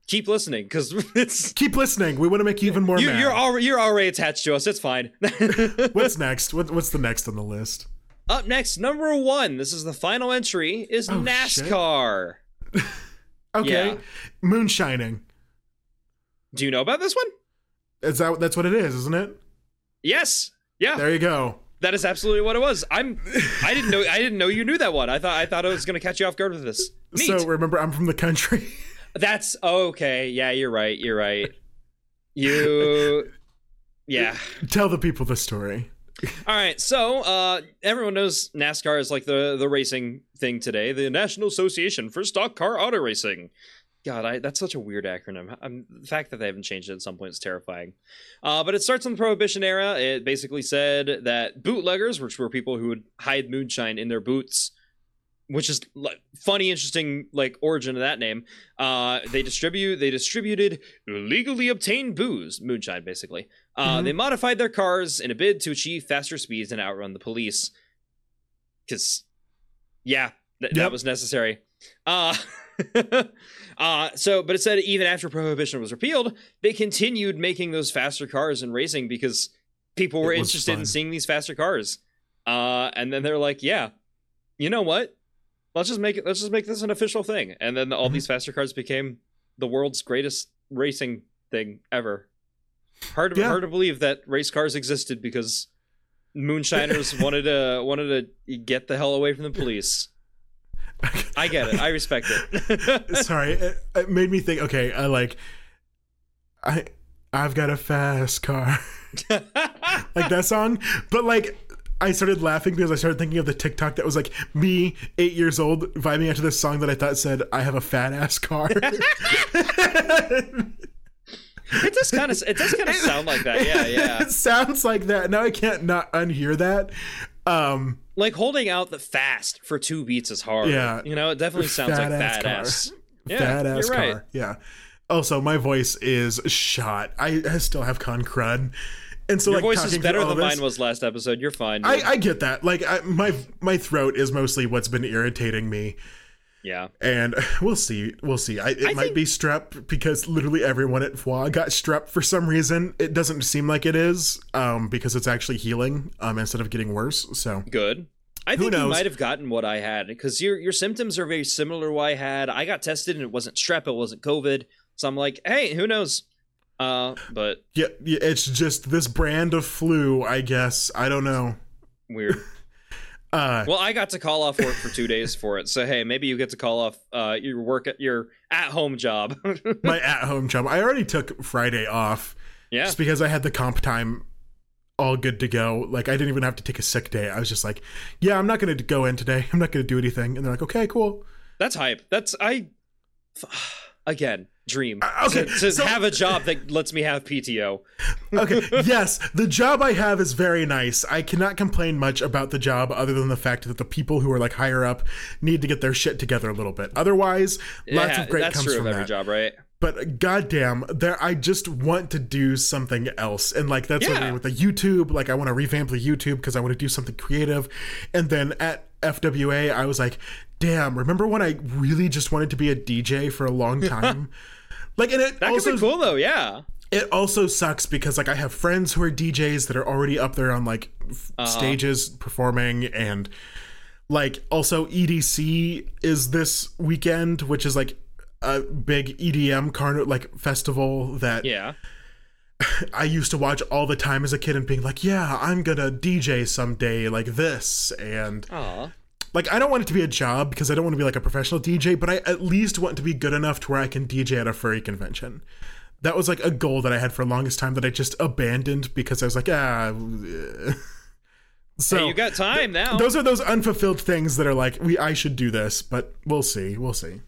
keep listening because <laughs> it's keep listening. We want to make you even more you, mad. you're already you're already attached to us. It's fine. <laughs> What's next? What, what's the next on the list? Up next, number one. This is the final entry. Is Oh, NASCAR. <laughs> Okay, Yeah. moonshining. Do you know about this one? Is that that's what it is, isn't it? Yes. Yeah. There you go. That is absolutely what it was. I'm. I didn't know. I didn't know you knew that one. I thought. I thought I was going to catch you off guard with this. Neat. So remember, I'm from the country. That's okay. Yeah, you're right. You're right. You. <laughs> Yeah. Tell the people the story. <laughs> All right. So uh, everyone knows NASCAR is like the the racing thing today. The National Association for Stock Car Auto Racing. God, I, that's such a weird acronym. I'm, the fact that they haven't changed it at some point is terrifying. Uh, but it starts in the Prohibition era. It basically said that bootleggers, which were people who would hide moonshine in their boots, which is like, funny, interesting, like origin of that name. Uh, they distribute, they distributed illegally obtained booze, moonshine, basically. Uh, Mhm. They modified their cars in a bid to achieve faster speeds and outrun the police. Because, yeah, th- that was necessary. Uh, <laughs> uh, so, but it said even after prohibition was repealed, they continued making those faster cars and racing because people were interested in seeing these faster cars. Uh, and then they're like, yeah, you know what? Let's just make it. Let's just make this an official thing. And then all Mhm. these faster cars became the world's greatest racing thing ever. Hard to, Yeah. hard to believe that race cars existed because moonshiners <laughs> wanted to wanted to get the hell away from the police. <laughs> I get it. I respect it. <laughs> Sorry, it, it made me think. Okay, I like, I, I've got a fast car, like that song. But like, I started laughing because I started thinking of the TikTok that was like me, eight years old, vibing out to this song that I thought said, "I have a fat ass car." <laughs> <laughs> it does kind of it does kind of sound like that. Yeah, <laughs> yeah. it sounds like that. Now I can't not unhear that. Um, Like holding out the fast for two beats is hard. Yeah. You know, it definitely sounds like Fat-ass fat car. ass. Yeah, fat ass you're car. right. Yeah. Also, my voice is shot. I, I still have con crud, and so Your like voice is better than this- mine was last episode. You're fine. I. I get that. Like I, my my throat is mostly what's been irritating me, yeah. and <laughs> we'll see. We'll see. I, it I might think- be strep because literally everyone at FWA got strep for some reason. It doesn't seem like it is, um, because it's actually healing, um, instead of getting worse. So Good. I Who think you might have gotten what I had because your your symptoms are very similar to what I had. I got tested and it wasn't strep, it wasn't COVID. So I'm like, hey, who knows? Uh, but yeah, it's just this brand of flu. I guess I don't know. weird. <laughs> Uh, well, I got to call off work for two days for it. So hey, maybe you get to call off uh your work at your at home job. <laughs> my at home job. I already took Friday off. yeah. just because I had the comp time all good to go. Like I didn't even have to take a sick day. I was just like, yeah, I'm not going to go in today. I'm not going to do anything. And they're like, okay, cool. That's hype. That's I. <sighs> Again, dream. Uh, okay, to, to so- have a job that lets me have PTO. Okay, yes, the job I have is very nice. I cannot complain much about the job other than the fact that the people who are like higher up need to get their shit together a little bit. Otherwise, lots Yeah, of great that's comes true from of every that. job, right? But goddamn, there I just want to do something else, and like that's what I Yeah. mean with the YouTube. Like I want to revamp the YouTube because I want to do something creative. And then at FWA, I was like, damn, remember when I really just wanted to be a DJ for a long <laughs> time? Like, and it That also could be cool though. Yeah. it also sucks because like I have friends who are DJs that are already up there on like f- Uh-huh. stages performing and like also EDC is this weekend which is like a big EDM carnival like festival that Yeah. <laughs> I used to watch all the time as a kid and being like yeah I'm gonna DJ someday like this and Aw. Like I don't want it to be a job because I don't want to be like a professional DJ, but I at least want to be good enough to where I can DJ at a furry convention. That was like a goal that I had for the longest time that I just abandoned because I was like, ah. eh." <laughs> So hey, you got time now. those are those unfulfilled things that are like, we I should do this, but we'll see, we'll see.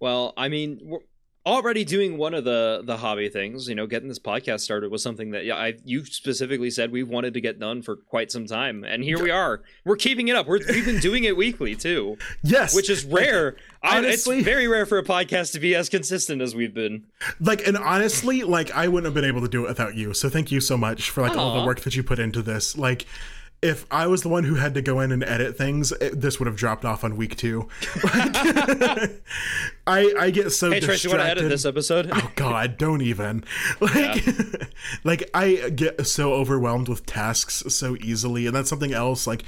Well, I mean, we're already doing one of the the hobby things. You know, getting this podcast started was something that yeah, I you specifically said we wanted to get done for quite some time, and here we are. We're keeping it up. We're, we've been doing it weekly too, <laughs> Yes, which is rare. I, honestly- it's very rare for a podcast to be as consistent as we've been. like and honestly like i wouldn't have been able to do it without you so thank you so much for like all the work that you put into this like if i was the one who had to go in and edit things it, this would have dropped off on week two like, <laughs> i i get so Hey, Trace, distracted you want to edit this episode? oh god don't even <laughs> like <laughs> like i get so overwhelmed with tasks so easily and that's something else like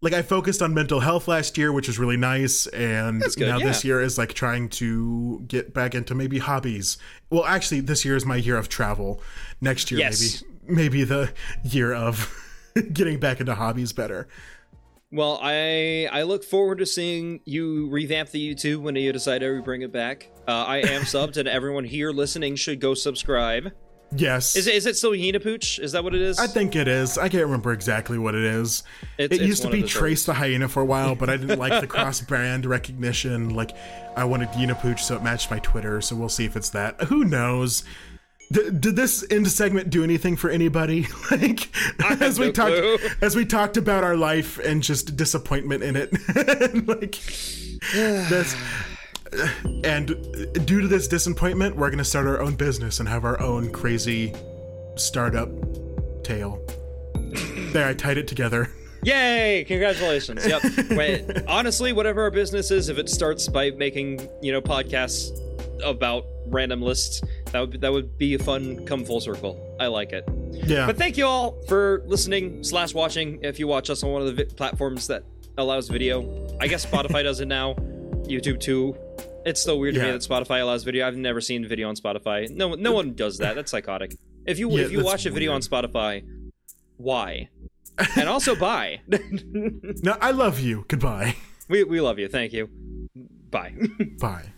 like I focused on mental health last year, which was really nice, and good, now this year is like trying to get back into maybe hobbies. Well, actually, this year is my year of travel. Next year, Yes. maybe maybe the year of <laughs> getting back into hobbies better. Well, I I look forward to seeing you revamp the YouTube when you decide to bring it back. Uh, I am subbed, and everyone here listening should go subscribe. Yes. Is it, is it still Pooch? Is that what it is? I think it is. I can't remember exactly what it is. It's- it it's used to be the Trace the Hyena for a while, but I didn't like the <laughs> cross brand recognition. Like, I wanted Unipooch, so it matched my Twitter. So we'll see if it's that. Who knows? D- did this end segment do anything for anybody? <laughs> like, as we no talked, clue. as we talked about our life and just disappointment in it, <laughs> like that's. And due to this disappointment, we're gonna start our own business and have our own crazy startup tale. There, I tied it together. Yay! Congratulations. Yep. <laughs> Wait, honestly, whatever our business is, if it starts by making you know podcasts about random lists, that would be, that would be a fun come full circle. I like it. Yeah. But thank you all for listening slash watching. If you watch us on one of the vi- platforms that allows video, I guess Spotify <laughs> does it now. YouTube too. It's still weird to me that Spotify allows video. I've never seen video on Spotify. No, no one does that. That's psychotic. If you Yeah, if you watch a video on. Spotify, why? <laughs> and also bye. no, I love you. Goodbye. we we love you. Thank you. Bye. Bye. <laughs>